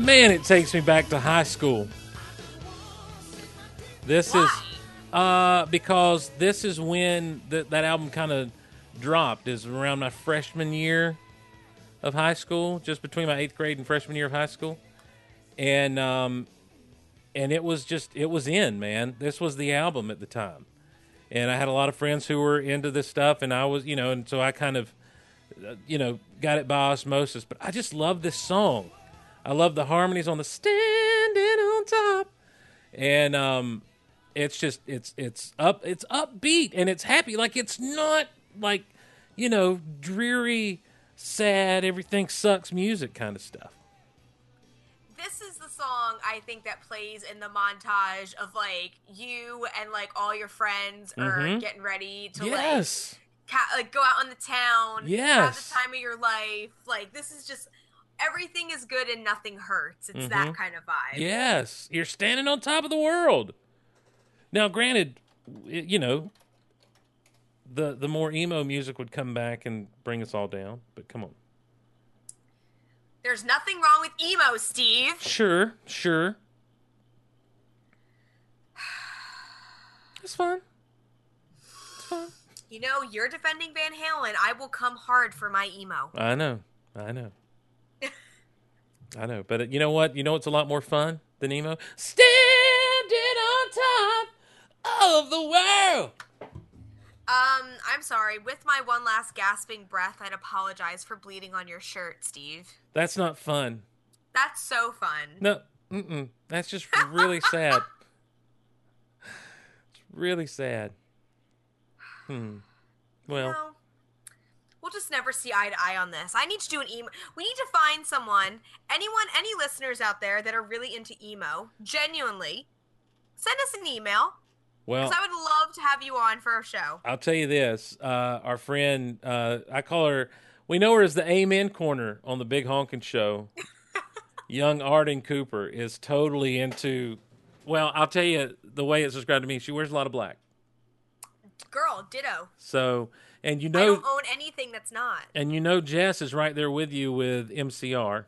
Man, it takes me back to high school. This is uh because this is when th- that album kind of dropped is around my freshman year of high school, just between my 8th grade and freshman year of high school. And um and it was just it was in, man. This was the album at the time. And I had a lot of friends who were into this stuff and I was, you know, and so I kind of uh, you know, got it by osmosis, but I just love this song. I love the harmonies on the standing on top. And um it's just it's it's up it's upbeat and it's happy like it's not like you know dreary sad everything sucks music kind of stuff. This is the song I think that plays in the montage of like you and like all your friends are Mhm. getting ready to like Yes. ca- like go out on the town. Have Yes. the time of your life. Like this is just everything is good and nothing hurts. It's that Mhm. kind of vibe. Yes, you're standing on top of the world. Now, granted, you know, the the more emo music would come back and bring us all down, but come on. There's nothing wrong with emo, Steve. Sure, sure. It's fun. It's fun. You know, you're defending Van Halen. I will come hard for my emo. I know. I know. I know. But uh, you know what? You know what's a lot more fun than emo? Standing on top of the world. Um, I'm sorry. With my one last gasping breath, I'd apologize for bleeding on your shirt, Steve. That's not fun. That's so fun. No, mm-mm. That's just really sad. It's really sad. Hmm. Well, No. We'll just never see eye to eye on this. I need to do an emo. We need to find someone, anyone, any listeners out there that are really into emo, genuinely, send us an email well, because I would love to have you on for a show. I'll tell you this. Uh, our friend, uh, I call her, we know her as the Amen Corner on the Big Honkin' Show. Young Arden Cooper is totally into, well, I'll tell you the way it's described to me. She wears a lot of black. Girl, ditto. So, and you know, I don't own anything that's not. and you know, Jess is right there with you with MCR.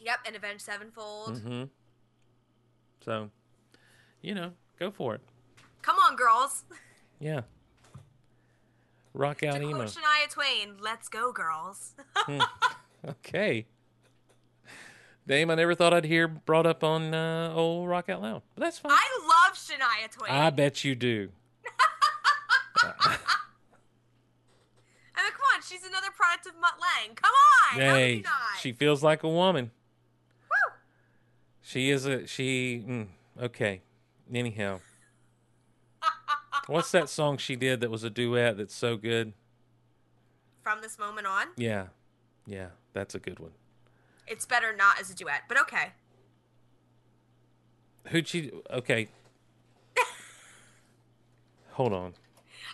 Yep, and Avenged Sevenfold. hmm So, you know, go for it. Come on, girls. Yeah. Rock out To emo. quote Shania Twain, let's go, girls. Okay. Dame, I never thought I'd hear brought up on uh, old Rock Out Loud. But that's fine. I love Shania Twain. I bet you do. I mean, come on, she's another product of Mutt Lange. Come on, Hey, not? she feels like a woman. Woo! She is a she. Mm, okay. Anyhow, what's that song she did that was a duet that's so good? From this moment on, Yeah, yeah, that's a good one. it's better not as a duet, but okay. Who'd she? Okay. Hold on.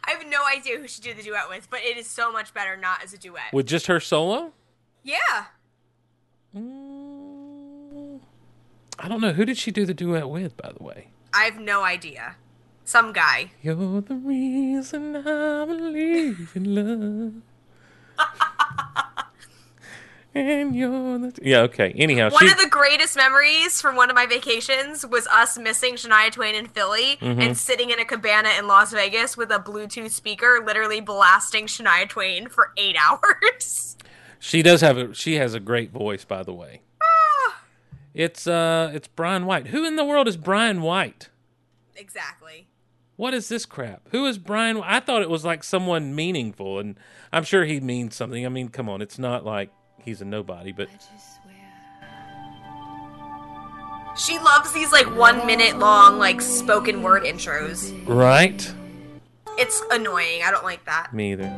I have no idea who she did the duet with, but it is so much better not as a duet. With just her solo? yeah. Mm, I don't know. Who did she do the duet with, by the way? I have no idea. Some guy. You're the reason I believe in love. and you're the. Yeah, okay. Anyhow, One she. of the greatest memories from one of my vacations was us missing Shania Twain in Philly Mm-hmm. and sitting in a cabana in Las Vegas with a Bluetooth speaker, literally blasting Shania Twain for eight hours. She does have a. She has a great voice, by the way. Ah. It's uh, it's Brian White. Who in the world is Brian White? exactly. What is this crap? Who is Brian? I thought it was like someone meaningful, and I'm sure he means something. I mean, come on, it's not like he's a nobody, but She loves these like one minute long like spoken word intros. right? It's annoying. I don't like that. Me either.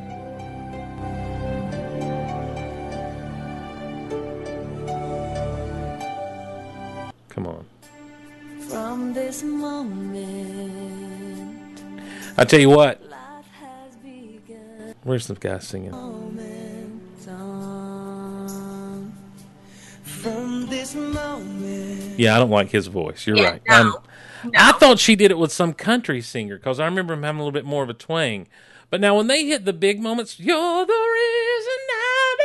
Come on. From this moment, I tell you what. life has begun. Where's the guy singing? Yeah, I don't like his voice. You're Yeah, right. no. Um, No. I thought she did it with some country singer because I remember him having a little bit more of a twang. But now when they hit the big moments, you're the reason I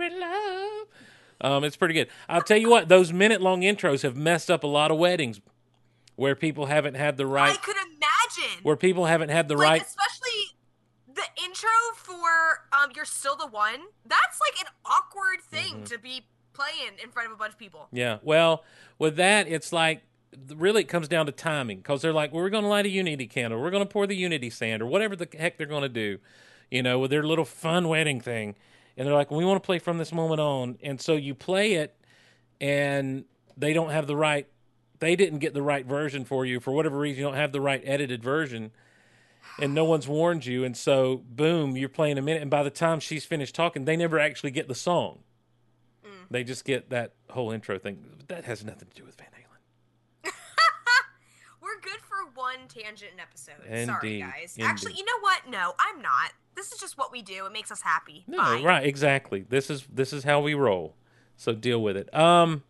believe in love. Um, it's pretty good. I'll tell you what; those minute-long intros have messed up a lot of weddings where people haven't had the right. I could imagine. where people haven't had the like right. especially the intro for um you're still the one that's like an awkward thing Mm-hmm. to be playing in front of a bunch of people Yeah. Well, with that, it's like really it comes down to timing because they're like, well, we're going to light a unity candle, we're going to pour the unity sand, or whatever the heck they're going to do, you know, with their little fun wedding thing. And they're like, we want to play from this moment on. And so you play it, and they don't have the right, they didn't get the right version for you for whatever reason. You don't have the right edited version. And no one's warned you, and so boom, you're playing a minute, and by the time she's finished talking, they never actually get the song. They just get that whole intro thing. That has nothing to do with Van Halen. we're good for one tangent an episode sorry Indeed, guys indeed. actually you know what no i'm not this is just what we do it makes us happy No, Fine. right, exactly. This is this is how we roll. So deal with it. Um,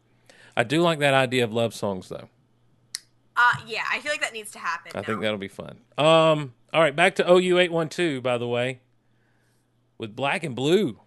I do like that idea of love songs, though. uh yeah i feel like that needs to happen I think that'll be fun. Um, all right, back to OU eight one two. By the way, with black and blue.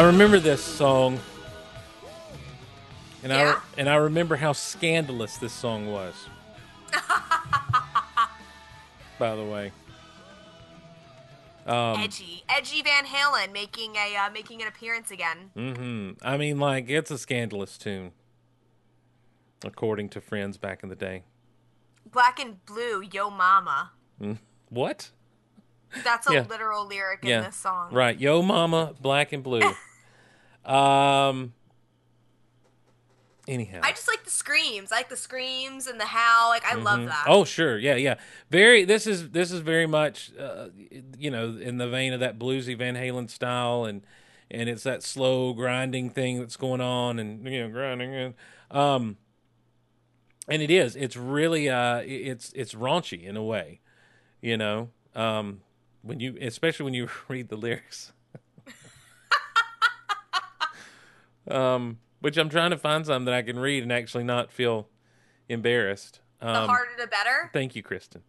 I remember this song, and Yeah? I and I remember how scandalous this song was. By the way, um, edgy, edgy Van Halen making a uh, making an appearance again. Mm-hmm. I mean, like it's a scandalous tune, according to friends back in the day. Black and blue, yo mama. What? That's a Yeah. literal lyric yeah, in this song. right. Yo, mama, black and blue. um. Anyhow, I just like the screams. I like the screams and the how. Like I love that. Oh, sure, yeah, yeah. Very. This is this is very much, uh, you know, in the vein of that bluesy Van Halen style, and and it's that slow grinding thing that's going on, and you know, grinding, and um, and it is. It's really, uh, it's it's raunchy in a way, you know, um, when you, especially when you read the lyrics. Um, which I'm trying to find some that I can read and actually not feel embarrassed. the Um, harder the better. Thank you, Kristin.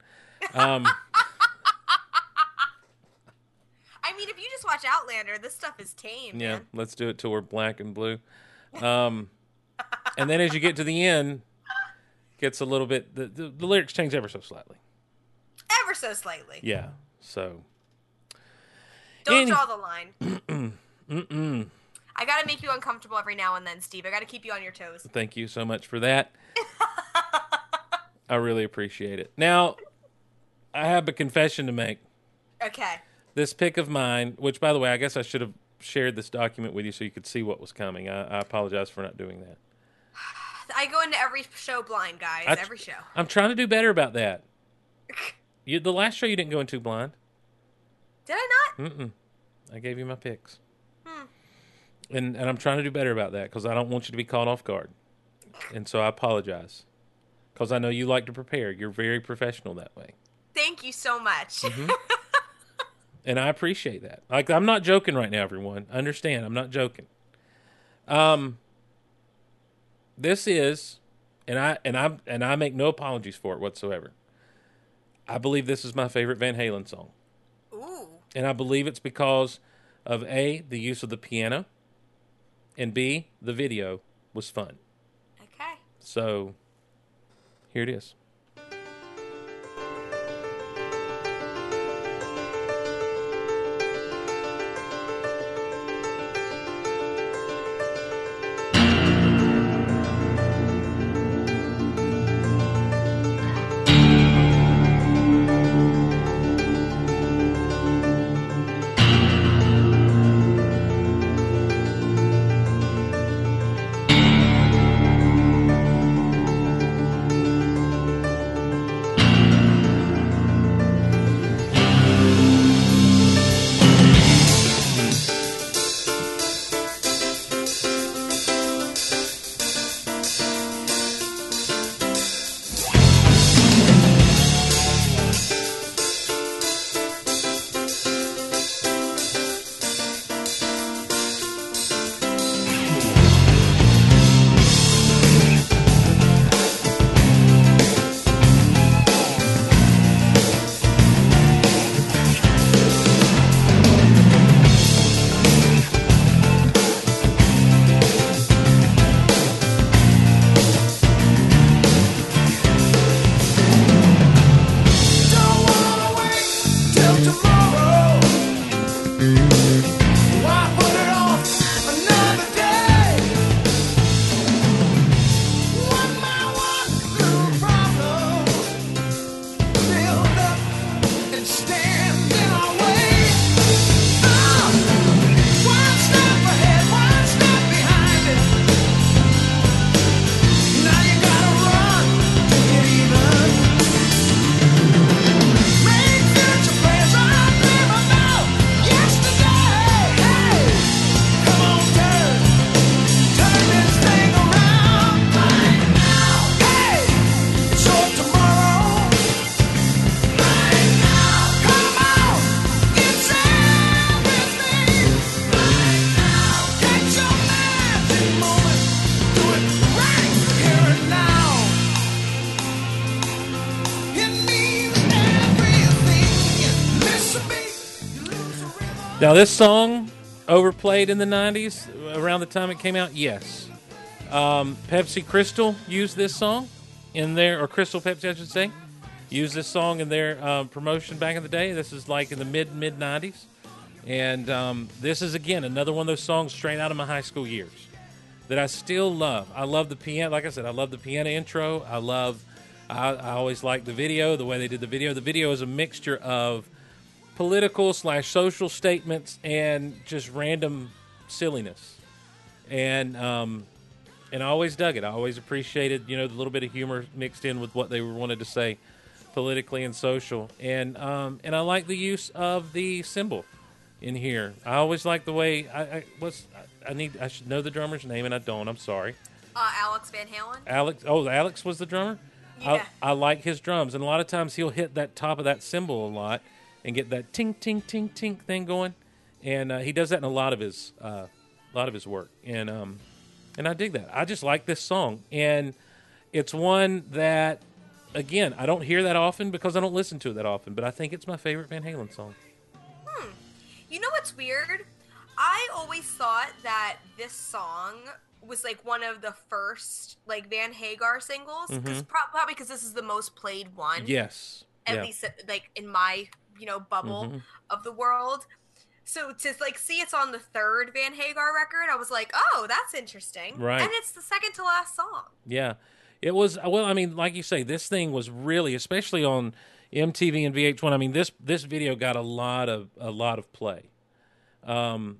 Um, I mean, if you just watch Outlander, this stuff is tame. yeah, man. let's do it till we're black and blue. Um, and then as you get to the end, gets a little bit. The, the, the lyrics change ever so slightly. Ever so slightly. Yeah. So Don't Any- draw the line. mm-mm. I gotta make you uncomfortable every now and then, Steve. I gotta keep you on your toes. thank you so much for that. I really appreciate it. Now, I have a confession to make. Okay. This pick of mine, which by the way, I guess I should have shared this document with you so you could see what was coming. I, I apologize for not doing that. I go into every show blind, guys. I, every show. I'm trying to do better about that. You, the last show you didn't go into blind. Did I not? Mm-mm. I gave you my picks. And and I'm trying to do better about that because I don't want you to be caught off guard, and so I apologize because I know you like to prepare. You're very professional that way, Thank you so much. Mm-hmm. and I appreciate that. Like I'm not joking right now, everyone. Understand? I'm not joking. Um, this is, and I and I and I make no apologies for it whatsoever. I believe this is my favorite Van Halen song. Ooh. And I believe it's because of A, the use of the piano, and B, the video was fun. Okay. So here it is. Now, this song overplayed in the 90s around the time it came out? Yes. Um, Pepsi Crystal used this song in their, or Crystal Pepsi, I should say, used this song in their um, promotion back in the day. This is like in the mid mid 90s. And um, this is, again, another one of those songs straight out of my high school years that I still love. I love the piano. Like I said, I love the piano intro. I love, I, I always like the video, the way they did the video. The video is a mixture of political slash social statements and just random silliness. And, um, and I always dug it. I always appreciated, you know, the little bit of humor mixed in with what they wanted to say politically and social. And, um, and I like the use of the cymbal in here. I always like the way I, I what's I need I should know the drummer's name and I don't. I'm sorry. Uh, Alex Van Halen. Alex. Oh, Alex was the drummer. Yeah. I, I like his drums, and a lot of times he'll hit that top of that cymbal a lot and get that ting ting ting ting thing going, and uh, he does that in a lot of his uh, a lot of his work, and um, and I dig that. I just like this song, and it's one that again I don't hear that often because I don't listen to it that often, but I think it's my favorite Van Halen song. Hmm. You know what's weird? I always thought that this song was like one of the first like Van Hagar singles, because probably because this is the most played one. Yes. at yeah. least like in my you know bubble Mhm. of the world. So to like see it's on the third Van Hagar record, I was like, oh, that's interesting. Right. And it's the second to last song. Yeah, it was. Well, I mean, like you say, this thing was really, especially on MTV and VH1. I mean, this this video got a lot of a lot of play, um,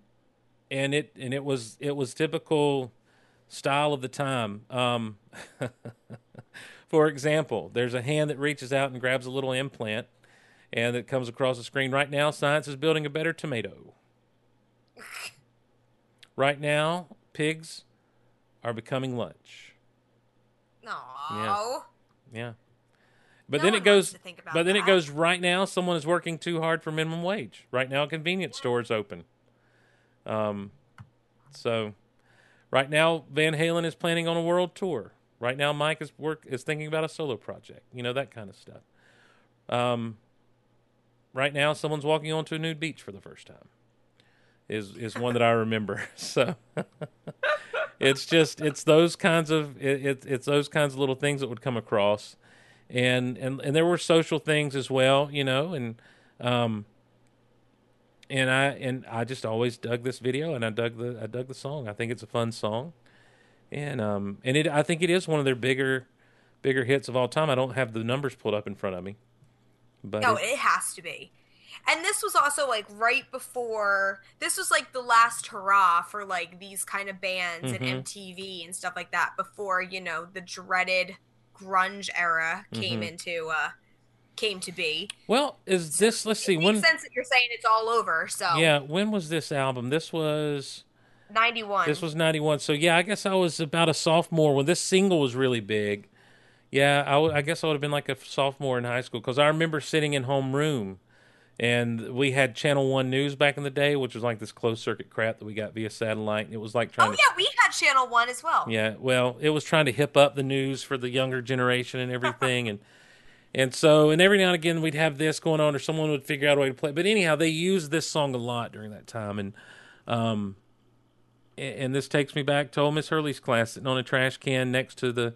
and it and it was it was typical style of the time. Um, for example, there's a hand that reaches out and grabs a little implant, and it comes across the screen. Right now, science is building a better tomato. Right now, pigs are becoming lunch. No. Yeah. yeah. But No then it goes wants to think about but then it goes right now someone is working too hard for minimum wage. Right now a convenience store is open. Um so right now Van Halen is planning on a world tour. Right now Mike is work is thinking about a solo project. You know that kind of stuff. Um right now someone's walking onto a nude beach for the first time. Is is one that I remember. So it's just it's those kinds of it, it, it's those kinds of little things that would come across and and and there were social things as well you know and um and i and i just always dug this video and i dug the i dug the song i think it's a fun song and um and it i think it is one of their bigger bigger hits of all time i don't have the numbers pulled up in front of me but No, it- has to be. And this was also like right before this was like the last hurrah for like these kind of bands Mhm. and MTV and stuff like that before, you know, the dreaded grunge era came Mhm. into uh came to be. well is this let's see It when makes sense that you're saying it's all over, so yeah when was this album this was 91. This was 91. So, yeah, I guess I was about a sophomore when this single was really big. Yeah, I, w- I guess I would have been like a sophomore in high school because I remember sitting in homeroom and we had Channel 1 News back in the day, which was like this closed circuit crap that we got via satellite. It was like trying Oh to. yeah, we had Channel 1 as well. Yeah, well, it was trying to hip up the news for the younger generation and everything, and and so and every now and again we'd have this going on, or someone would figure out a way to play. it. But anyhow, they used this song a lot during that time, and um, a- and this takes me back to old Miss Hurley's class, sitting on a trash can next to the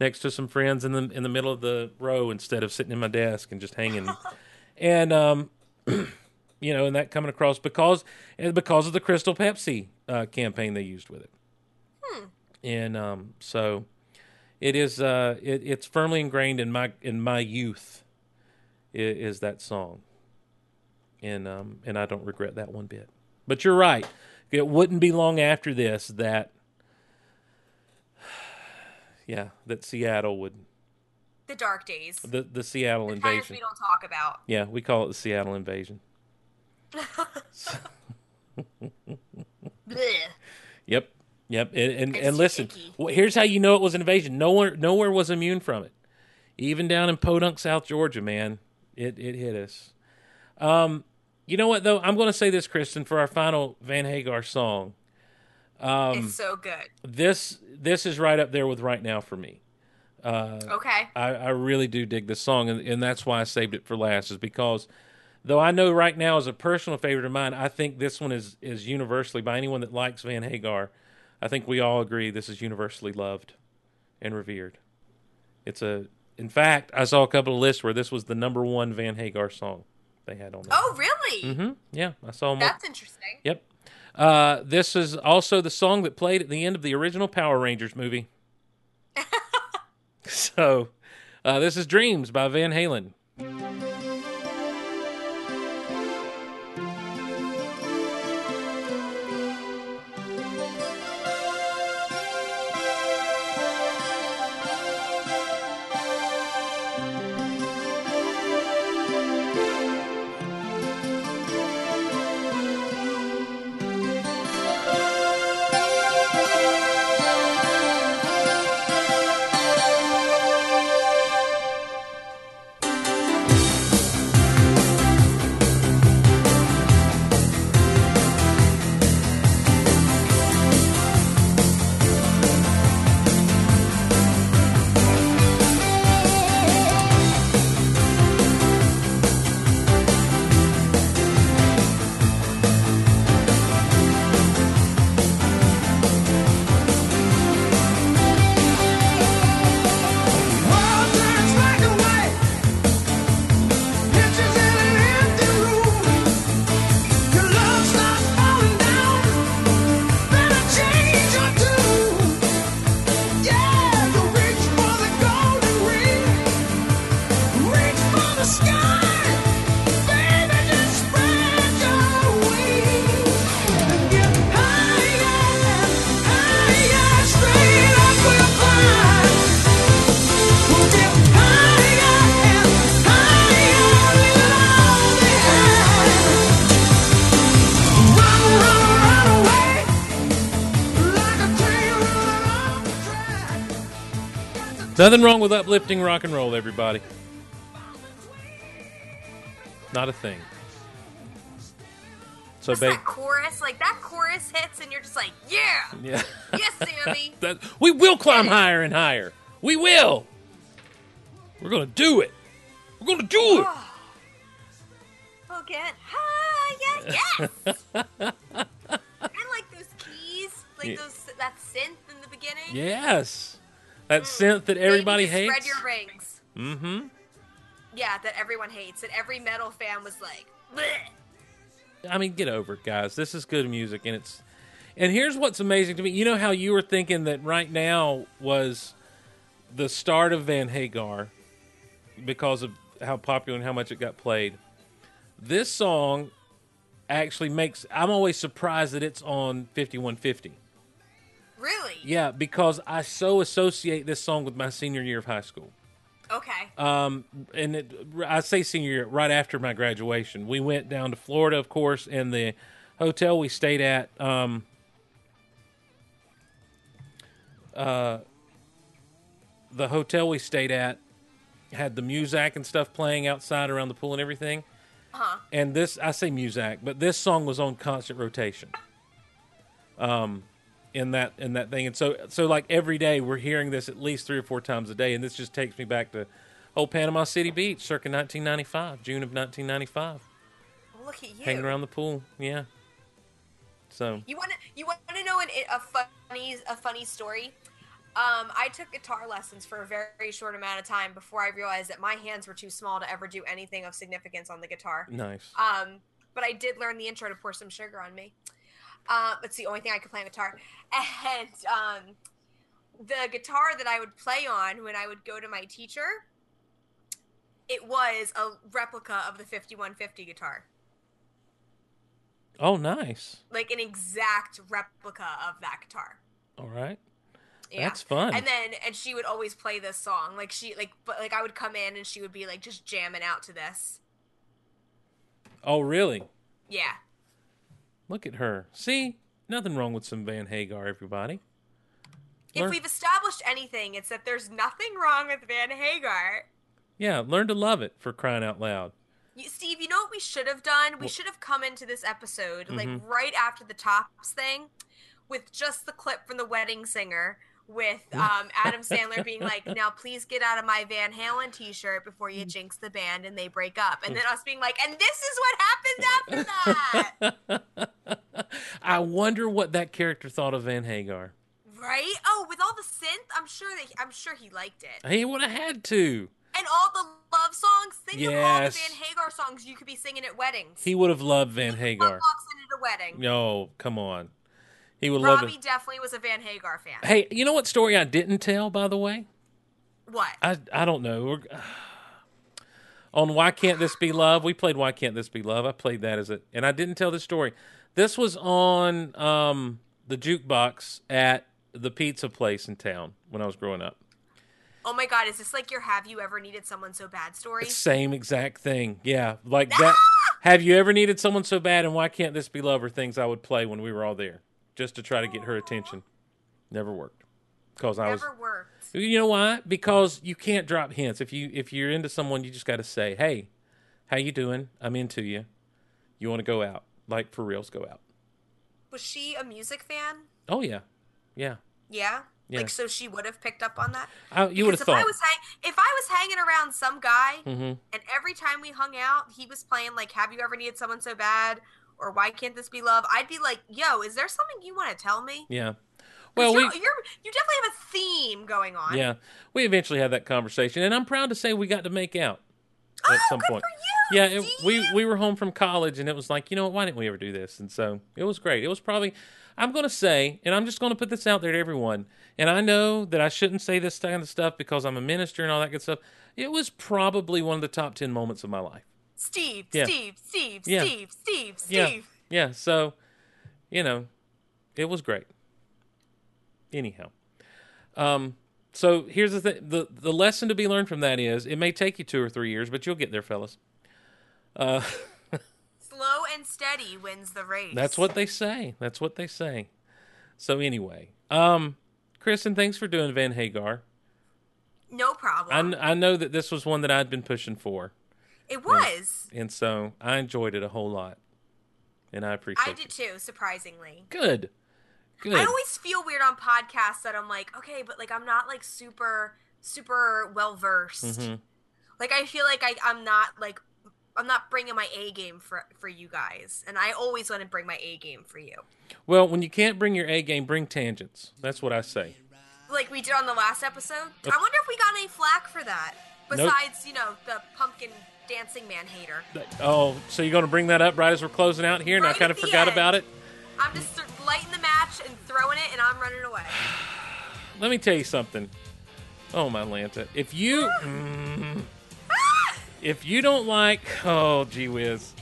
next to some friends in the in the middle of the row instead of sitting in my desk and just hanging, and um, you know, and that coming across because because of the Crystal Pepsi uh, campaign they used with it. And um, so it is uh, it, it's firmly ingrained in my in my youth is, is that song. And um, and I don't regret that one bit. But you're right. It wouldn't be long after this that yeah that Seattle would The dark days. the the Seattle The invasion we don't talk about. yeah we call it the Seattle invasion Yep. Yep. And and, and listen, wh- here's how you know it was an invasion. Nowhere nowhere was immune from it. Even down in Podunk, South Georgia, man, it it hit us. Um, you know what though? I'm going to say this, Kristin, for our final Van Hagar song. Um, it's so good. this this is right up there with right now for me. Uh, Okay. I, I really do dig this song, and, and that's why I saved it for last, is because Though I know right now, as a personal favorite of mine, I think this one is is universally by anyone that likes Van Hagar. I think we all agree this is universally loved and revered. It's a, in fact, I saw a couple of lists where this was the number one Van Hagar song they had on there. Oh, really? Mm-hmm. Yeah, I saw more. That's interesting. Yep. Uh, this is also the song that played at the end of the original Power Rangers movie. so, uh, this is Dreams by Van Halen. Nothing wrong with uplifting rock and roll, everybody. Not a thing. So, Just ba- that chorus, like that chorus hits, and you're just like, yeah, yeah. yes, Sammy. that, we will climb higher and higher. We will. We're to do it. We're to do it. Oh. We'll get higher, yes. and like those keys, like Yeah. those that synth in the beginning. Yes. That synth that everybody Maybe hates. Spread your rings. mm-hmm. Yeah, that everyone hates, That every metal fan was like, Bleh. I mean, get over it, guys. This is good music, and it's. And here's what's amazing to me. You know how you were thinking that right now was the start of Van Hagar because of how popular and how much it got played. This song actually makes. I'm always surprised that it's on 5150. Really? Yeah, because I so associate this song with my senior year of high school. Okay. Um, and it, I say senior year, right after my graduation, we went down to Florida, of course, and the hotel we stayed at. Um, uh, the hotel we stayed at had the Muzak and stuff playing outside around the pool and everything. Uh-huh. And this, I say Muzak, but this song was on constant rotation. Um, in that in that thing, and so so like every day we're hearing this at least three or four times a day, and this just takes me back to old Panama City Beach, circa 1995, June of 1995, Look at you. hanging around the pool. Yeah. So You want to you want to know an, a funny a funny story? Um, I took guitar lessons for a very short amount of time before I realized that my hands were too small to ever do anything of significance on the guitar. nice. Um, but I did learn the intro to "Pour Some Sugar on Me." Uh, it's the only thing I could play on guitar, and um, the guitar that I would play on when I would go to my teacher, it was a replica of the 5150 guitar, Oh, nice. like an exact replica of that guitar. All right. Yeah. That's fun. And then and she would always play this song. Like she like but like I would come in and she would be like just jamming out to this. Oh, really? Yeah. Look at her. See, nothing wrong with some Van Hagar, everybody. If we've established anything, it's that there's nothing wrong with Van Hagar. Yeah, learn to love it for crying out loud. You, Steve, you know what we should have done? We should have come into this episode like Mhm. right after the Topps thing with just the clip from the wedding singer with um, Adam Sandler being like, "Now please get out of my Van Halen T-shirt before you jinx the band and they break up," and then us being like, "And this is what happens after that." I wonder what that character thought of Van Hagar. Right? Oh, with all the synth, I'm sure that I'm sure he liked it. He would have had to. And all the love songs. Think of all the Van Hagar songs you could be singing at weddings. He would have loved Van Hagar. walks into the wedding. No, come on. He would love Robbie it. definitely was a Van Hagar fan. Hey, you know what story I didn't tell, by the way? What? I I don't know. We're, on Why Can't This Be Love? We played Why Can't This Be Love. I played that as it, and I didn't tell this story. This was on um, the jukebox at the pizza place in town when I was growing up. Oh my God! Is this like your "Have you ever needed someone so bad" story? Same exact thing. Yeah, like that. Have you ever needed someone so bad, and why can't this be love? Or things I would play when we were all there, just to try to get her attention. Never worked, because I was. Never worked. You know why? Because you can't drop hints. If you if you're into someone, you just got to say, "Hey, how you doing? I'm into you. You want to go out? Like for reals, go out." Was she a music fan? Oh yeah, yeah. Yeah. Yeah. Like so, she would have picked up on that. I, you would have if I thought. was hang- if I was hanging around some guy, Mhm. and every time we hung out, he was playing like "Have you ever needed someone so bad?" Or "Why can't this be love?" I'd be like, "Yo, is there something you want to tell me?" Yeah. Well, we you're, you definitely have a theme going on. yeah we eventually had that conversation, and I'm proud to say we got to make out at oh, some point. for you, Yeah, it, we we were home from college, and it was like, you know what? Why didn't we ever do this? And so it was great. It was probably, I'm going to say, and I'm just going to put this out there to everyone. And I know that I shouldn't say this kind of stuff because I'm a minister and all that good stuff. It was probably one of the top ten moments of my life. Steve, Yeah. Steve, Steve, Yeah. Steve, Steve, Yeah, Steve. yeah. So, you know, it was great. Anyhow, um, so here's the thing: the the lesson to be learned from that is it may take you two or three years, but you'll get there, fellas. Uh, Slow and steady wins the race. That's what they say. That's what they say. So anyway, um, Kristin, thanks for doing Van Hagar. No problem. kn- I know that this was one that I'd been pushing for, it was. and so I enjoyed it a whole lot, and I appreciate I it. did too, surprisingly. Good, good. I always feel weird on podcasts that I'm like, okay, but like I'm not like super super well versed. Mhm. Like I feel like I I'm not like I'm not bringing my A game for for you guys, and I always want to bring my A game for you, Well, when you can't bring your A game, bring tangents. That's what I say. like we did on the last episode. I wonder if we got any flack for that. Nope. Besides, you know, the pumpkin dancing man hater. Oh, so you're going to bring that up right as we're closing out here, and I kind of forgot end. about it. I'm just lighting the match and throwing it, and I'm running away. Let me tell you something. Oh my Lanta, if you mm, if you don't like, oh gee whiz,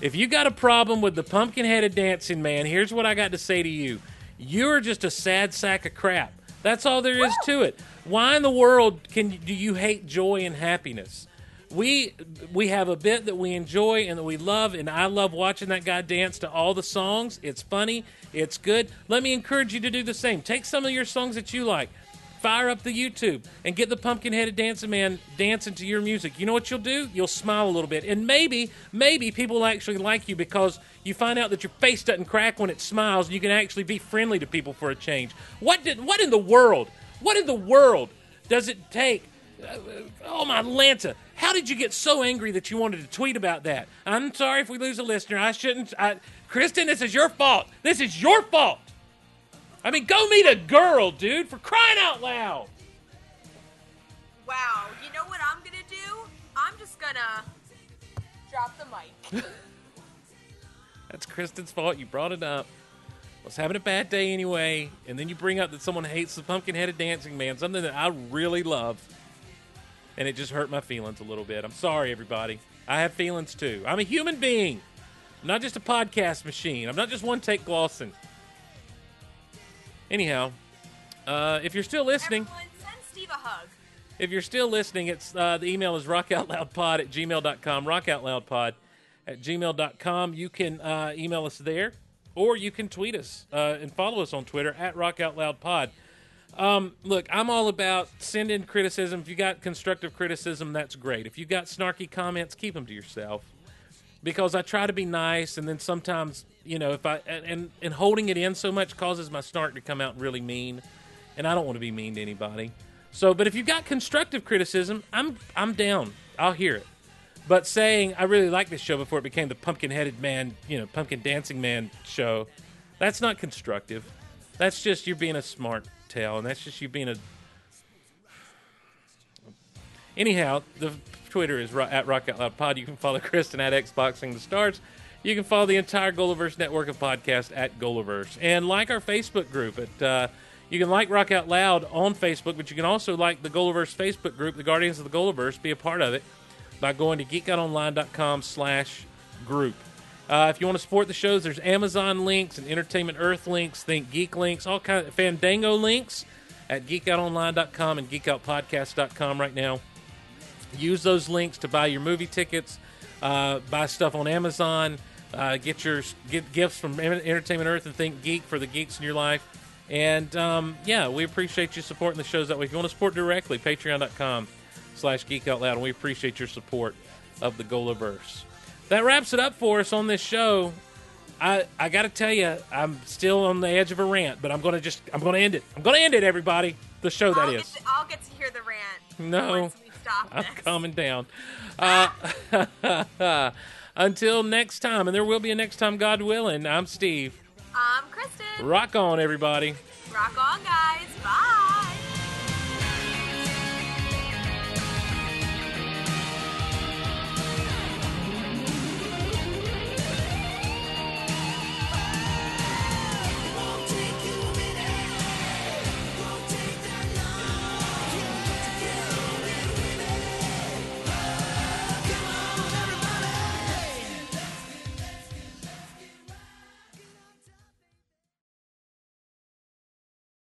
if you got a problem with the pumpkin-headed dancing man, here's what I got to say to you: you're just a sad sack of crap. That's all there is to it. Why in the world can do you hate joy and happiness? We we have a bit that we enjoy and that we love, and I love watching that guy dance to all the songs. It's funny, it's good. Let me encourage you to do the same. Take some of your songs that you like, fire up the YouTube, and get the pumpkin-headed dancing man dancing to your music. You know what you'll do? You'll smile a little bit, and maybe maybe people will actually like you because you find out that your face doesn't crack when it smiles. And you can actually be friendly to people for a change. What did what in the world? What in the world does it take? Uh, oh my Lanta! How did you get so angry that you wanted to tweet about that? I'm sorry if we lose a listener. I shouldn't. I, Kristin, this is your fault. This is your fault. I mean, go meet a girl, dude, for crying out loud. Wow, you know what I'm gonna do? I'm just gonna drop the mic. That's Kristin's fault. You brought it up. I was having a bad day anyway, and then you bring up that someone hates the pumpkin-headed dancing man, something that I really love, and it just hurt my feelings a little bit. I'm sorry, everybody. I have feelings too. I'm a human being. I'm not just a podcast machine. I'm not just one take Glosson. Anyhow, uh, if you're still listening, Everyone, send Steve a hug. if you're still listening, it's uh, the email is rockoutloudpod at gmail.com, rockoutloudpod at gmail.com. You can uh, email us there, or you can tweet us uh, and follow us on Twitter at rockoutloudpod. Um, look, I'm all about send in criticism. If you got constructive criticism, that's great. If you got snarky comments, keep them to yourself. Because I try to be nice, and then sometimes, you know, if I and and, and holding it in so much causes my snark to come out really mean, and I don't want to be mean to anybody. So, but if you've got constructive criticism, I'm I'm down. I'll hear it. But saying I really like this show before it became the pumpkin-headed man, you know, pumpkin dancing man show, that's not constructive. That's just you're being a smart tail, and that's just you being a. Anyhow, the Twitter is at Rock Out Loud Pod. You can follow Kristin at Xboxing the Stars. You can follow the entire Golaverse network of podcasts at Golaverse, and like our Facebook group. At uh, you can like Rock Out Loud on Facebook, but you can also like the Golaverse Facebook group, the Guardians of the Golaverse. Be a part of it by going to geekoutonline.com slash group. Uh, if you want to support the shows, there's Amazon links and Entertainment Earth links, Think Geek links, all kind of Fandango links at geekoutonline.com and geekoutpodcast.com right now. Use those links to buy your movie tickets, uh, buy stuff on Amazon, uh, get your get gifts from Entertainment Earth and Think Geek for the geeks in your life. And um, yeah, we appreciate you supporting the shows that way. If you want to support directly, patreon.com slash geek out loud. And we appreciate your support of the Golaverse. That wraps it up for us on this show. I, I got to tell you, I'm still on the edge of a rant, but I'm going to just, I'm to end it. I'm going to end it, everybody. The show that I'll is. Get to, I'll get to hear the rant. No. Once we stop I'm this. calming down. Uh, until next time, and there will be a next time, God willing. I'm Steve. I'm Kristin. Rock on, everybody. Rock on, guys. Bye.